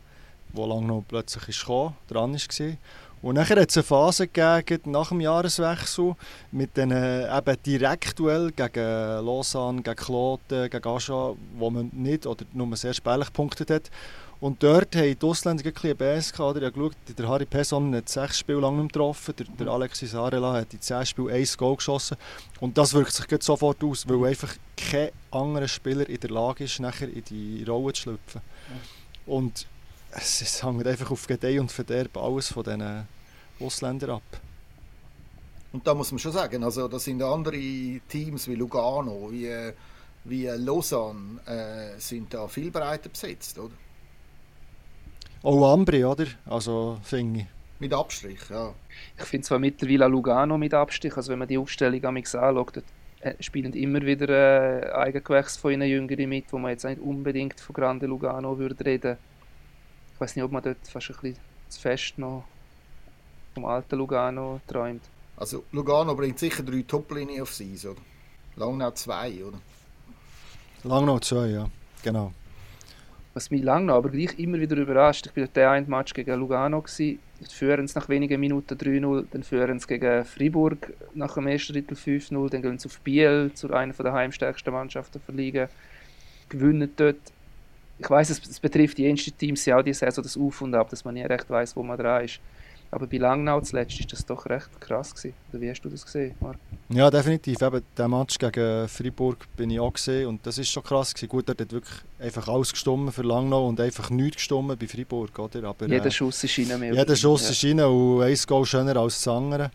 wo lang noch plötzlich ist gekommen, dran war. Und nachher hat es eine Phase gegeben, nach dem Jahreswechsel mit den eben Direktduell gegen Lausanne, gegen Kloten, gegen Aschua, wo man nicht oder nur sehr spärlich punktet hat. Und dort haben die Ausländer ein bisschen gehabt. Ich habe der Harry Pesson hat sechs Spiele lang nicht getroffen. Der, der Alexis Arela hat in zehn Spielen ein Goal geschossen. Und das wirkt sich sofort aus, weil einfach kein anderer Spieler in der Lage ist, nachher in die Rolle zu schlüpfen. Und es, es hängt einfach auf Gedeih und Verderb alles von diesen Ausländern ab. Und da muss man schon sagen, also das sind andere Teams wie Lugano, wie, wie Lausanne, äh, sind da viel breiter besetzt, oder? Auch Ambri, oder? Also, finde ich. Mit Abstrich, ja. Ich finde zwar mittlerweile Lugano mit Abstrich, also wenn man die Aufstellung anschaut, äh, spielen immer wieder äh, Eigengewächse von ihnen Jüngeren mit, wo man jetzt nicht unbedingt von Grande Lugano würde reden. Ich weiß nicht, ob man dort fast ein bisschen zu fest noch vom alten Lugano träumt. Also Lugano bringt sicher drei Top-Linien aufs Eis, oder? Langnau zwei, oder? Langnau zwei, ja, genau was mich lange noch, aber gleich immer wieder überrascht. Ich war der einen Match gegen Lugano, gewesen, führen sie nach wenigen Minuten 3-0, dann führen sie gegen Fribourg nach dem ersten Drittel 5-0, dann gehen sie auf Biel, zu einer der heimstärksten Mannschaften verliegen, gewinnen dort. Ich weiß, es, es betrifft die ersten Teams ja auch die Saison das Auf und Ab, dass man nie recht weiß, wo man dran ist. Aber bei Langnau zuletzt ist das doch recht krass gewesen. Oder wie hast du das gesehen, Marc? Ja, definitiv. Eben, der Match gegen Freiburg bin ich auch gesehen und das ist schon krass gewesen. Gut, dort hat wirklich einfach alles für Langnau und einfach nichts gestummen bei Freiburg, oder? Aber, jeder äh, Schuss ist rein. Jeder Schuss ja. ist rein und ein Goal schöner als das andere.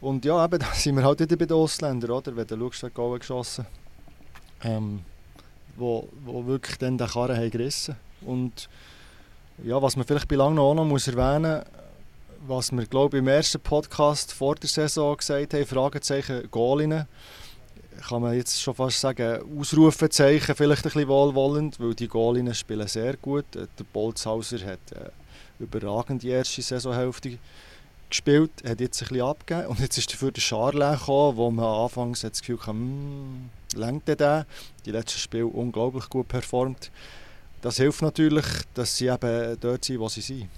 Und ja, eben, da sind wir halt wieder bei den Ausländern, oder? Wenn du schaust, wer Goal geschossen ähm, wo, wo wirklich dann den Karren haben gerissen Und ja, was man vielleicht bei Langnau auch noch muss erwähnen muss, was wir glaube im ersten Podcast vor der Saison gesagt haben, Fragezeichen Goalinnen. kann man jetzt schon fast sagen, Ausrufezeichen vielleicht ein bisschen wohlwollend, weil die Goalinnen spielen sehr gut. Der Bolzhauser hat äh, überragend die erste Saisonhälfte gespielt, hat jetzt ein bisschen abgegeben und jetzt ist dafür der Charlin gekommen, wo man anfangs das Gefühl hatte, hm, lenkt der? Die letzten Spiele unglaublich gut performt. Das hilft natürlich, dass sie eben dort sind, wo sie sind.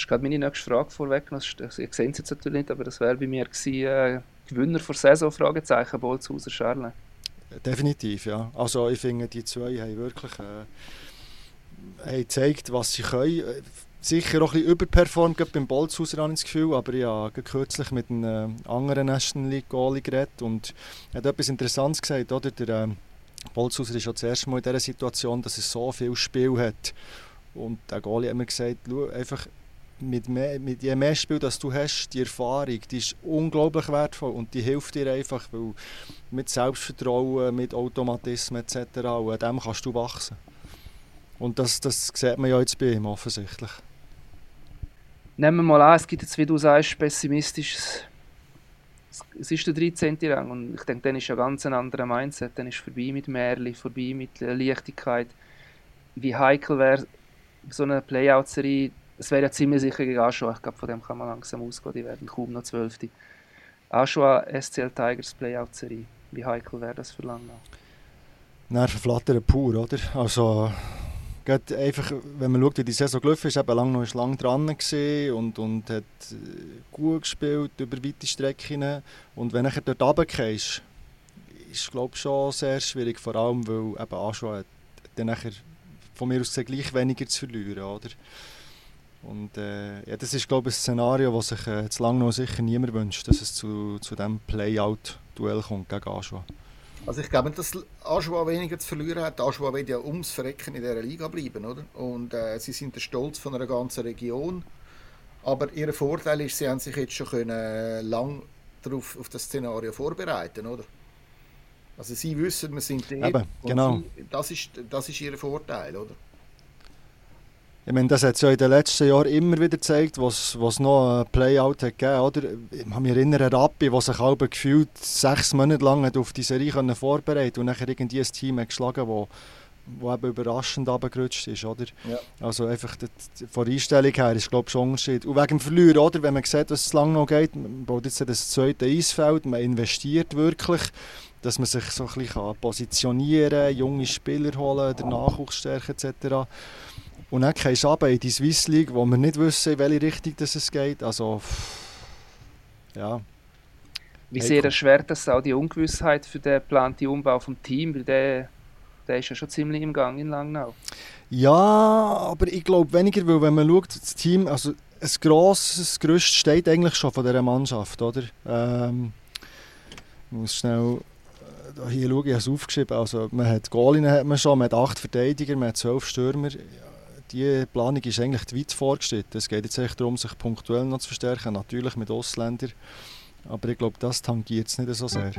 Das ist gerade meine nächste Frage vorweggenommen. Ich sehe es jetzt natürlich nicht, aber das wäre bei mir gewesen, äh, Gewinner vor Saison, Fragezeichen, Bolzhauser, Charlin. Definitiv, ja. Also ich finde, die zwei haben wirklich äh, haben gezeigt, was sie können sicher auch ein bisschen überperformt beim Bolzhauser, habe ich das Gefühl. Aber ich habe kürzlich mit einem äh, anderen National League Goalie geredet und er hat etwas Interessantes gesagt. Oder? Der äh, Bolzhauser ist ja das erste Mal in dieser Situation, dass er so viel Spiel hat. Und der Goalie hat mir gesagt, einfach mit, mehr, mit je mehr Spiel das du hast, die Erfahrung, die ist unglaublich wertvoll und die hilft dir einfach, weil mit Selbstvertrauen, mit Automatismen etc. An dem kannst du wachsen. Und das, das sieht man ja jetzt bei ihm offensichtlich nehmen wir mal an, es gibt jetzt, wie du sagst, pessimistisches. Es ist der 13. Rang und ich denke, dann ist ja ganz ein anderer Mindset. Dann ist vorbei mit Märli, vorbei mit Leichtigkeit. Wie heikel wäre so eine Playout-Serie? Es wäre ja ziemlich sicher gegen Aschua. Ich glaube, von dem kann man langsam ausgehen. Die werden kaum noch 12. Aschua SCL Tigers Playout-Serie. Wie heikel wäre das für Langnau? Nerven flattern pur, oder? Also einfach, wenn man schaut, wie die Saison gelaufen ist, eben lang noch lang dran und, und hat äh, gut gespielt über weite Strecken. Und wenn du dort runtergehst, ist glaube schon sehr schwierig, vor allem weil eben Aschua dann nachher von mir aus gleich weniger zu verlieren, oder? Und äh, ja, das ist glaube ich ein Szenario, das sich äh, zu lange noch sicher niemand wünscht, dass es zu, zu diesem Play-Out-Duell kommt gegen Aschua. Also ich glaube, dass Aschua weniger zu verlieren hat. Aschua will ja ums Verrecken in dieser Liga bleiben, oder? Und äh, sie sind der Stolz von einer ganzen Region. Aber ihr Vorteil ist, sie haben sich jetzt schon können, äh, lang darauf, auf das Szenario vorbereiten, oder? Also sie wissen, wir sind dort. Eben, genau. Sie, das, ist, das ist ihr Vorteil, oder? Ich meine, das hat es ja in den letzten Jahren immer wieder gezeigt, was es noch ein Playout hat gegeben oder? Ich kann mich erinnern an Rappi, der sich halb gefühlt sechs Monate lang auf die Serie vorbereitet und nachher irgendwie ein Team hat geschlagen wo, wo eben überraschend runtergerutscht ist. Oder? Ja. Also einfach die, die, von der Einstellung her ist glaube ich schon ein Unterschied. Und wegen dem Verlieren, oder? wenn man sieht, dass es lang noch geht, man baut jetzt das zweite Eisfeld, man investiert wirklich, dass man sich so ein bisschen positionieren kann, junge Spieler holen, den Nachwuchs stärken etc., und dann gehst du in die Swiss League, wo wir nicht wissen, in welche Richtung das es geht. Also, ja. Wie sehr erschwert das auch die Ungewissheit für den geplanten Umbau vom Team? Weil der, der ist ja schon ziemlich im Gang in Langnau. Ja, aber ich glaube weniger, weil wenn man schaut, das Team, also ein grosses Gerüst steht eigentlich schon von dieser Mannschaft, oder? Ähm, ich muss schnell äh, hier schauen, ich habe es aufgeschrieben. Also, man hat Goalinnen hat man schon, man hat acht Verteidiger, man hat zwölf Stürmer die Planung ist eigentlich weit vorgeschritten. Es geht jetzt echt darum, sich punktuell noch zu verstärken, natürlich mit Ausländern. Aber ich glaube, das tangiert es nicht so sehr.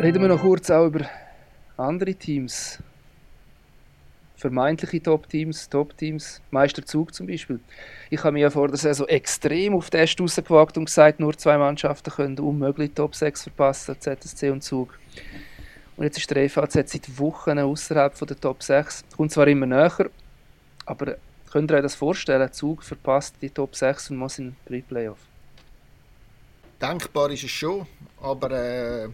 Reden wir noch kurz auch über andere Teams. Vermeintliche Top-Teams, Top-Teams, Meisterzug zum Beispiel. Ich habe mich ja vor der Saison extrem auf den Test rausgewagt und gesagt, nur zwei Mannschaften können unmöglich Top 6 verpassen, ZSC und Zug. Und jetzt ist der EVZ seit Wochen außerhalb der Top 6. Kommt zwar immer näher, aber könnt ihr euch das vorstellen? Zug verpasst die Top 6 und muss in den Pre-Playoff. Denkbar ist es schon, aber äh,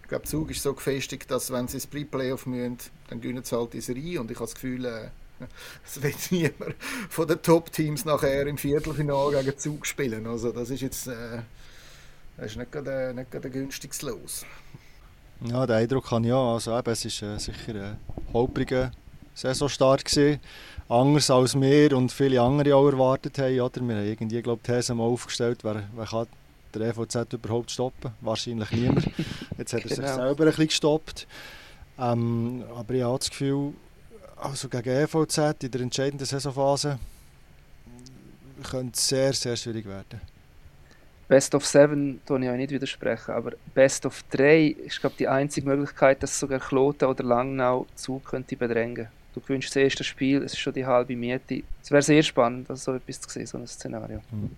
ich glaube, Zug ist so gefestigt, dass wenn sie ins Pre-Playoff müssen, dann gewinnen sie halt diese Reihe. Und ich habe das Gefühl, äh, es wird niemand von den Top-Teams nachher im Viertelfinale gegen Zug spielen. Also das ist jetzt äh, das ist nicht gerade ein günstiges Los. Ja, den Eindruck habe ich ja. Also eben, es war äh, sicher ein holpriger Saisonstart. Gewesen. Anders als wir und viele andere auch erwartet haben. Oder? Wir haben irgendwie glaub, die These mal aufgestellt, wer, wer kann der EVZ überhaupt stoppen? Wahrscheinlich niemand. Jetzt hat er genau. sich selber ein bisschen gestoppt. Ähm, aber ich habe das Gefühl, also gegen EVZ in der entscheidenden Saisonphase könnte es sehr, sehr schwierig werden. Best of Seven tue ich euch nicht widersprechen, aber Best of 3 ist glaube die einzige Möglichkeit, dass sogar Kloten oder Langnau zu könnte bedrängen. Du gewünschst das erste Spiel, es ist schon die halbe Miete. Es wäre sehr spannend, also so etwas zu sehen, so ein Szenario. Mhm.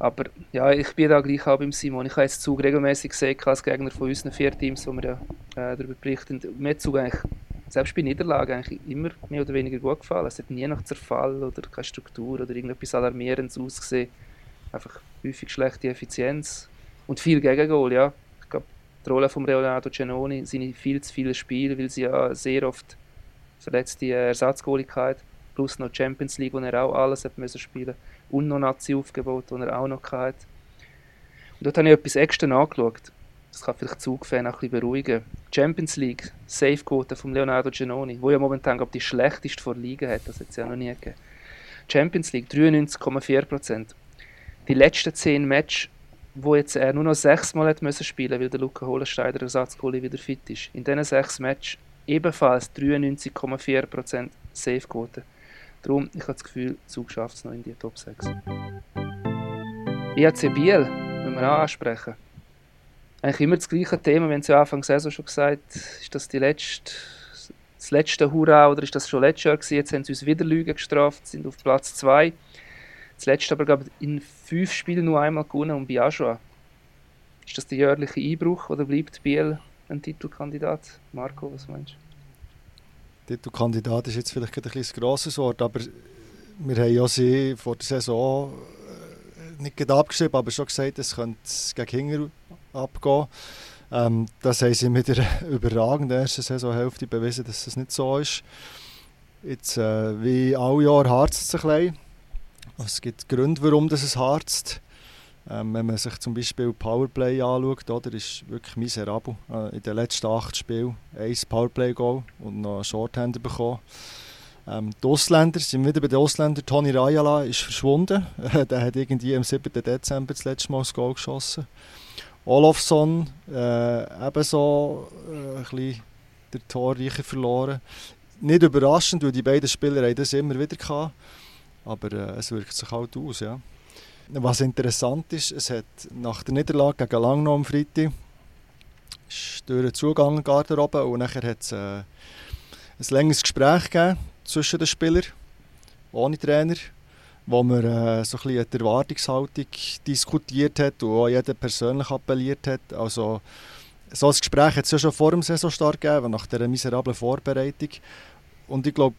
Aber ja, ich bin da gleich auch beim Simon. Ich habe jetzt Zug regelmäßig gesehen als Gegner von unseren vier Teams, wo wir ja äh, darüber berichten. Mir hat Zug eigentlich, selbst bei Niederlagen, eigentlich immer mehr oder weniger gut gefallen. Es hat nie nach Zerfall oder keine Struktur oder irgendetwas Alarmierendes ausgesehen. Einfach häufig schlechte Effizienz und viel Gegengol, ja. Ich glaube, die Rolle von Leonardo Giannoni sind viel zu viele Spiele, weil sie ja sehr oft verletzte Ersatzgoligkeit plus noch Champions League, wo er auch alles hat müssen spielen und noch Nazi-Aufgebot, wo er auch noch hatte. Und dort habe ich etwas extra nachgeschaut. Das kann vielleicht Zugfan auch ein bisschen beruhigen. Champions League, Safe-Quote von Leonardo Giannoni, wo ja momentan glaube die schlechteste vor Liga hat, das hat es ja noch nie gegeben. Champions League 93,4%. Die letzten 10 Matches, wo jetzt er nur noch 6 Mal hat müssen spielen, weil der Luca Holensteiner Ersatzgoalie wieder fit ist. In diesen 6 Matches ebenfalls 93,4% Safe-Quote. Darum, ich habe das Gefühl, Zug schafft es noch in die Top 6. IAC Biel, müssen wir auch ansprechen. Eigentlich immer das gleiche Thema, wir haben es ja Anfang der Saison schon gesagt, ist das die letzte, das letzte Hurra oder ist das schon letztes Jahr gewesen? Jetzt haben sie uns wieder Lügen gestraft, sind auf Platz 2. Das letzte aber, glaube ich, in fünf Spielen nur einmal gewonnen und bei Ajoa. Ist das der jährliche Einbruch oder bleibt Biel ein Titelkandidat? Marco, was meinst du? Titelkandidat ist jetzt vielleicht ein bisschen grosses Wort, aber wir haben ja sie vor der Saison äh, nicht abgeschrieben, aber schon gesagt, es könnte gegen Hinger abgehen. Ähm, das haben sie mit der überragenden ersten Saisonhälfte bewiesen, dass das nicht so ist. Jetzt, äh, wie alle Jahre harzt es ein bisschen. Es gibt Gründe, warum das es harzt. Ähm, wenn man sich zum Beispiel Powerplay anschaut, oder, ist wirklich miserabel. Äh, in den letzten acht Spielen ein Powerplay-Goal und noch einen Shorthander bekommen. Ähm, die Ausländer sind wieder bei den Ausländern. Toni Rajala ist verschwunden. der hat irgendwie am 7. Dezember das letzte Mal das Goal geschossen. Olofsson äh, ebenso äh, ein bisschen der Torreicher verloren. Nicht überraschend, weil die beiden Spieler haben das immer wieder hatten. Aber äh, es wirkt sich halt aus, ja. Was interessant ist, es hat nach der Niederlage gegen Langnau am Freitag durch den Zugang in Garderobe und nachher hat es äh, ein längeres Gespräch gegeben zwischen den Spielern, ohne Trainer, wo man äh, so ein bisschen die Erwartungshaltung diskutiert hat und auch jeder persönlich appelliert hat. Also, so ein Gespräch hat es ja schon vor dem Saisonstart gegeben, nach dieser miserablen Vorbereitung. Und ich glaube,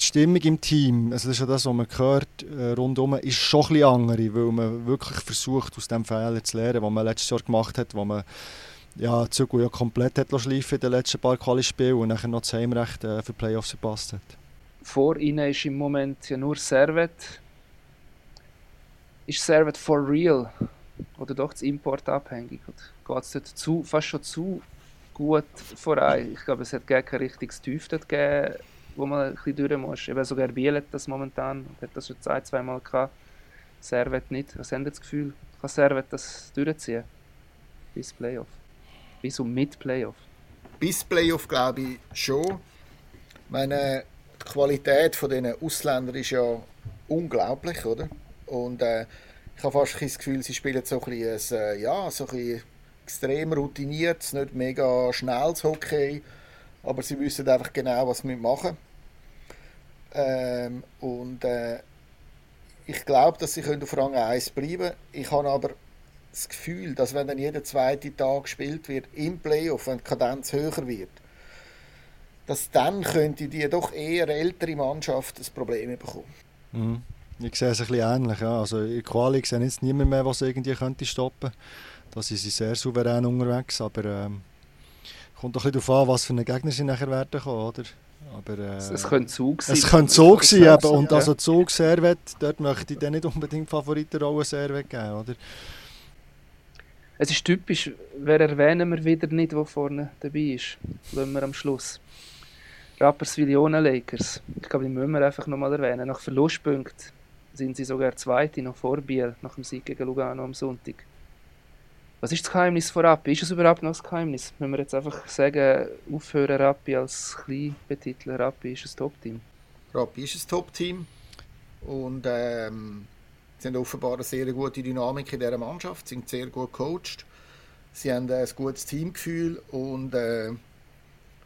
die Stimmung im Team, also das ist ja das, was man hört, äh, rundum, ist schon bisschen andere, weil man wirklich versucht, aus dem Fehler zu lernen, den man letztes Jahr gemacht hat, wo man ja, Zügel ja komplett hat schleifen in den letzten paar Quali-Spielen und nachher noch das Heimrecht äh, für Playoffs verpasst hat. Vor ihnen ist im Moment ja nur Servet. Ist Servet for real? Oder doch das Import abhängig? Geht es dort zu, fast schon zu gut voran? Ich glaube, es hat gar kein richtiges Tief gegeben wo man ein bisschen durch muss. Eben sogar Biel hat das momentan, hat das schon zwei, zweimal gehabt. Servet nicht. Was haben das Gefühl? Kann Servet das durchziehen? Bis Playoff? Bis und mit Playoff? Bis Playoff glaube ich schon. Meine, die Qualität von diesen Ausländern ist ja unglaublich, oder? Und äh, ich habe fast das Gefühl, sie spielen so ein bisschen, äh, ja, so ein bisschen extrem routiniert, nicht mega schnelles Hockey aber sie wissen einfach genau, was sie machen ähm, und äh, ich glaube, dass sie auf Rang 1 bleiben. Ich habe aber das Gefühl, dass wenn dann jeder zweite Tag gespielt wird im Playoff, wenn die Kadenz höher wird, dass dann könnte die doch eher ältere Mannschaft das Problem bekommen. Mhm. Ich sehe es ein bisschen ähnlich. Ja. Also in Quali sehe jetzt niemand mehr, was irgendwie könnte stoppen könnte. Da sind sie sehr souverän unterwegs, aber ähm, Kommt doch ein bisschen darauf an, was für eine Gegner sie nachher werden kommen, oder? Aber, äh, es könnte Zug sein. Es könnte Zug sein, eben. und ja. also Zug Servet, dort möchte ich dann nicht unbedingt Favoritenrolle Servet geben, oder? Es ist typisch, wer erwähnen wir wieder nicht, der vorne dabei ist. Lassen wir am Schluss. Rapperswil-Jona Lakers. Ich glaube, die müssen wir einfach nochmal erwähnen. Nach Verlustpunkten sind sie sogar Zweite, noch vor Biel, nach dem Sieg gegen Lugano am Sonntag. Was ist das Geheimnis von Rappi? Ist es überhaupt noch das Geheimnis? Wenn wir jetzt einfach sagen, aufhören Rappi als klein betiteln, Rappi ist ein Top-Team? Rappi ist ein Top-Team und ähm, sie haben offenbar eine sehr gute Dynamik in dieser Mannschaft, sind sehr gut gecoacht, sie haben ein gutes Teamgefühl und äh,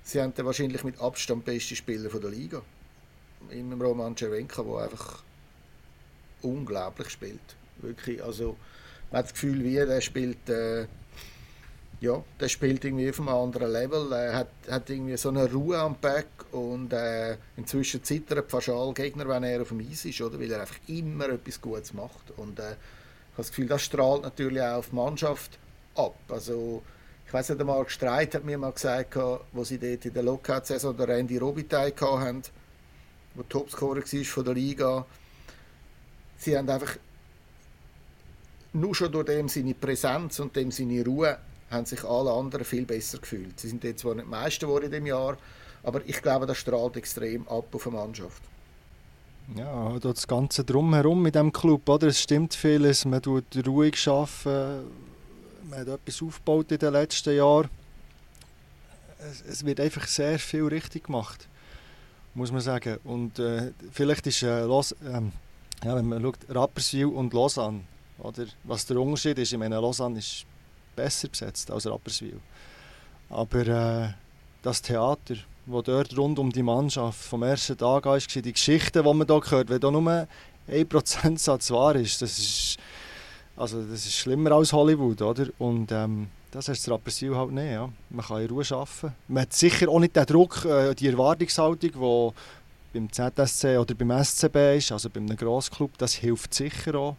sie haben wahrscheinlich mit Abstand besten Spieler der Liga. In Roman Cervenka, der einfach unglaublich spielt. Wirklich, also man hat das Gefühl, wie der spielt, äh, ja, der spielt irgendwie auf einem anderen Level. Er hat, hat irgendwie so eine Ruhe am Back und äh, inzwischen zittert fast alle Gegner, wenn er auf dem Eis ist, oder? weil er einfach immer etwas Gutes macht. Und äh, ich habe das Gefühl, das strahlt natürlich auch auf die Mannschaft ab. Also, ich weiß nicht einmal, Streit hat mir mal gesagt, wo sie dort in der Lockout-Saison der Randy Robitaille hatten, der Topscorer war von der Liga. Sie haben einfach nur schon durch dem seine Präsenz und dem seine Ruhe haben sich alle anderen viel besser gefühlt. Sie sind jetzt zwar nicht Meister geworden in dem Jahr, aber ich glaube, das strahlt extrem ab auf die Mannschaft. Ja, das Ganze drumherum mit dem Club, oder? Es stimmt vieles, man tut ruhig arbeiten, man hat etwas aufgebaut in den letzten Jahren. Es, es wird einfach sehr viel richtig gemacht, muss man sagen. Und äh, vielleicht ist, äh, Los, ähm, ja, wenn man schaut, Rapperswil und Lausanne, oder? Was der Unterschied ist, ich meine, Lausanne ist besser besetzt als Rapperswil. Aber äh, das Theater, das dort rund um die Mannschaft vom ersten Tag an war, die Geschichten, die man hier hört, wenn da nur ein Prozentsatz wahr ist, das ist, also das ist schlimmer als Hollywood, oder? Und ähm, das heißt das Rapperswil halt nicht, ja. Man kann in Ruhe arbeiten. Man hat sicher auch nicht den Druck, äh, die Erwartungshaltung, die beim ZSC oder beim SCB ist, also bei einem Grossclub, das hilft sicher auch.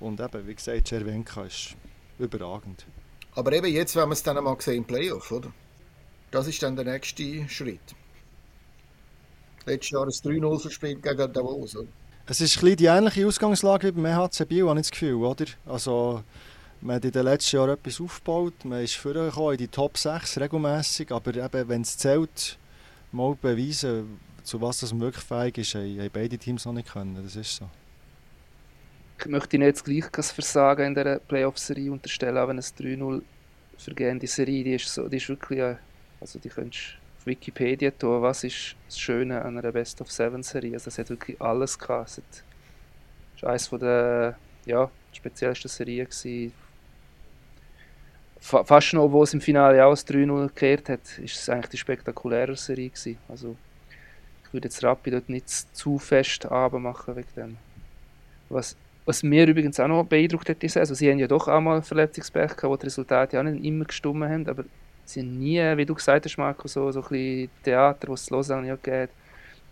Und eben, wie gesagt, Cervenka ist überragend. Aber eben jetzt, wenn wir es dann einmal sehen im Playoff, oder? Das ist dann der nächste Schritt. Letztes Jahr ein 3-0 verspielt gegen Davos, oder? Es ist ein die ähnliche Ausgangslage wie beim EHC Biel, habe ich das Gefühl, oder? Also, man hat in den letzten Jahren etwas aufgebaut, man ist vorgekommen in die Top 6 regelmäßig, aber eben, wenn es zählt, mal beweisen, zu was das wirklich fähig ist, haben beide Teams noch nicht können, das ist so ich möchte nicht das gleiche Versagen in der Playoff-Serie unterstellen, auch wenn es 3-0 vergehende Serie, die ist, so, die ist wirklich, also die könntest auf Wikipedia tun, was ist das Schöne an einer Best-of-Seven-Serie, also es hat wirklich alles gehabt, es war eines der ja, speziellsten Serien. Fast noch, wo es im Finale auch 3-0 gekehrt hat, ist es eigentlich die spektakuläre Serie gewesen. Also ich würde jetzt Rappi dort nicht zu fest machen wegen dem. Was was mir übrigens auch noch beeindruckt hat, ist, also sie haben ja doch auch mal Verletzungspech gehabt, wo die Resultate ja nicht immer gestummen haben, aber sie haben nie, wie du gesagt hast, Marco, so, so ein bisschen Theater, was es Lausanne ja geht,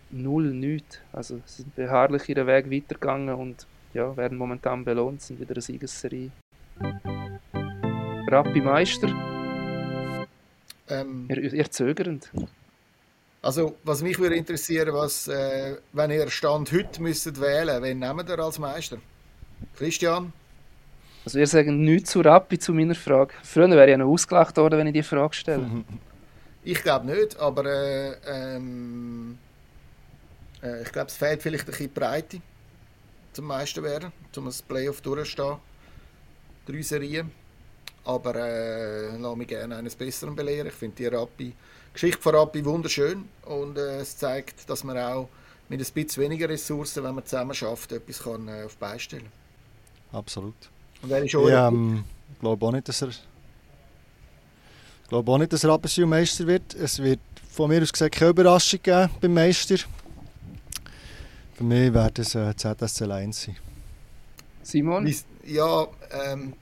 null, nichts. Also sie sind beharrlich ihren Weg weitergegangen und ja, werden momentan belohnt, sind wieder eine Siegesserie. Rappi Meister. Ähm, ihr, ihr zögernd. Also, was mich würde interessieren, was, äh, wenn ihr Stand heute müsstet wählen, wen nehmt ihr als Meister? Christian? Also wir sagen nichts zu Rappi zu meiner Frage. Früher wäre ich ja noch ausgelacht worden, wenn ich die Frage stelle. Ich glaube nicht, aber äh, ähm, äh, ich glaube, es fehlt vielleicht ein bisschen Breite zum meisten werden, um das Playoff durchzustehen. Drei Serien. Aber äh, lasse mich gerne eines Besseren belehren. Ich finde die Rappi, Geschichte von Rappi wunderschön und äh, es zeigt, dass man auch mit ein bisschen weniger Ressourcen, wenn man zusammen schafft, etwas kann, äh, auf beistellen kann absolut. Und wer ist Ich ähm, glaube auch nicht, dass er ich glaube auch nicht, dass Rapperswil Meister wird. Es wird von mir aus gesagt keine Überraschung geben beim Meister. Für mich wird es äh, ZSC 1 sein. Simon? Ja, ähm,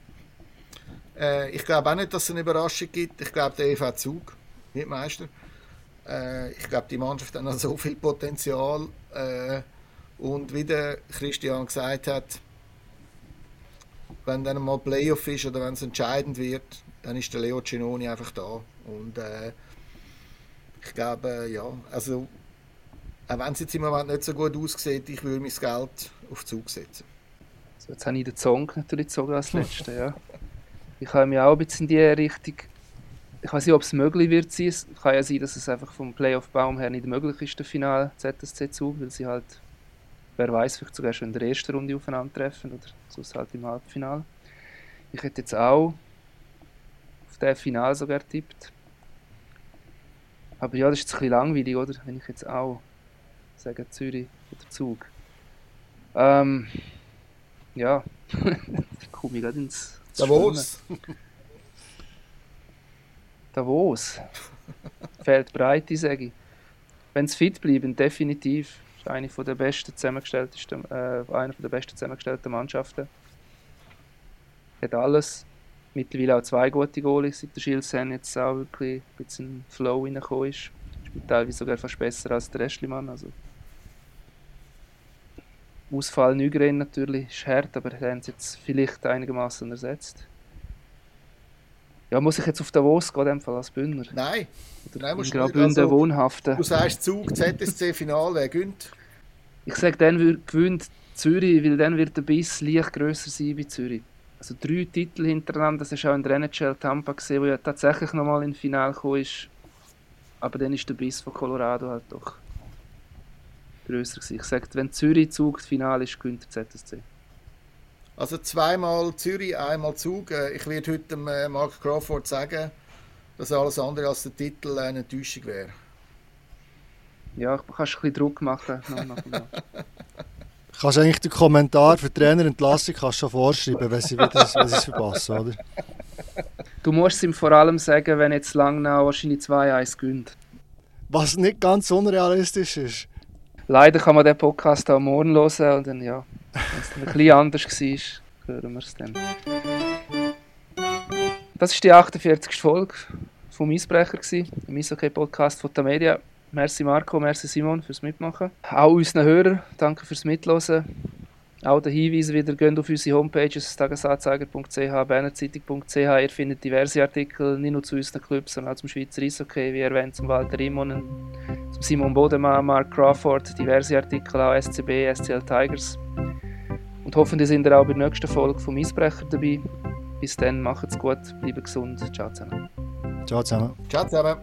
äh, ich glaube auch nicht, dass es eine Überraschung gibt. Ich glaube, der EV Zug wird Meister. Äh, ich glaube, die Mannschaft hat noch so viel Potenzial. Äh, und wie der Christian gesagt hat, wenn dann mal Playoff ist oder wenn es entscheidend wird, dann ist der Leo Cenoni einfach da. Und äh, ich glaube, ja, also auch wenn es jetzt im Moment nicht so gut aussieht, ich würde mein Geld auf Zug setzen. So, jetzt habe ich den Song natürlich gezogen als Letzte, ja. Ich habe mich auch ein bisschen in die Richtung ich weiß nicht, ob es möglich wird sein. Es kann ja sein, dass es einfach vom Playoff-Baum her nicht möglich ist, der Final ZSC-Zug, weil sie halt wer weiß, vielleicht sogar schon in der ersten Runde aufeinandertreffen oder sonst halt im Halbfinale. Ich hätte jetzt auch auf das Final sogar tippt. Aber ja, das ist jetzt ein bisschen langweilig, oder? Wenn ich jetzt auch sage Zürich oder Zug. Ähm, ja, ich komme gerade ins Davos. Davos. Fehlt Breite, sage ich. Wenn es fit bleiben, definitiv eine von der besten zusammengestellten, äh, eine von der besten zusammengestellten Mannschaften. hat alles. Mittlerweile auch zwei gute Goalies, seit der Schilsen jetzt auch wirklich ein bisschen Flow reingekommen ist. Spielt teilweise sogar fast besser als der Restlimann. Also. Ausfall Nygren natürlich ist hart, aber haben sie jetzt vielleicht einigermaßen ersetzt. Ja, muss ich jetzt auf Davos gehen, in dem Fall als Bündner? Nein. Oder Nein, musst du Graubünden also, wohnhaften. Du sagst Zug, ZSC-Final, wer gönnt? Ich sage, dann gewinnt Zürich, weil dann wird der Biss leicht grösser sein bei Zürich. Also drei Titel hintereinander, das ist auch in der NHL Tampa gesehen, wo ja tatsächlich nochmal ins Finale gekommen ist. Aber dann ist der Biss von Colorado halt doch grösser gewesen. Ich sage, wenn Zürich Zug das Finale ist, gewinnt der ZSC. Also zweimal Zürich, einmal Zug. Äh, ich werde heute äh, Mark Crawford sagen, dass alles andere als der Titel eine Enttäuschung wäre. Ja, du kannst ein bisschen Druck machen. kannst eigentlich den Kommentar für Trainerentlassung kannst schon vorschreiben, wenn sie, wenn sie es verpassen, oder? Du musst ihm vor allem sagen, wenn jetzt Langnau wahrscheinlich 2-1 gönnt. Was nicht ganz unrealistisch ist. Leider kann man den Podcast auch morgen hören und dann, ja, wenn es ein bisschen anders war, hören wir es dann. Das war die 48. Folge vom Eisbrecher, im Eishockey-Podcast von der Media. Merci Marco, merci Simon fürs Mitmachen. Auch unseren Hörern, danke fürs Mitlosen. Auch der Hinweis wieder, geht auf unsere Homepages tagesanzeiger.ch, bernerzeitung.ch. Ihr findet diverse Artikel, nicht nur zu unseren Clubs, sondern auch zum Schweizer Eishockey, wie erwähnt, zum Walter Immonen, zum Simon Bodemann, Mark Crawford, diverse Artikel auch SCB, SCL Tigers. Und hoffentlich sind ihr auch bei der nächsten Folge vom Eisbrecher dabei. Bis dann, macht's gut, bleibt gesund. Ciao zusammen. Ciao zusammen. Ciao zusammen.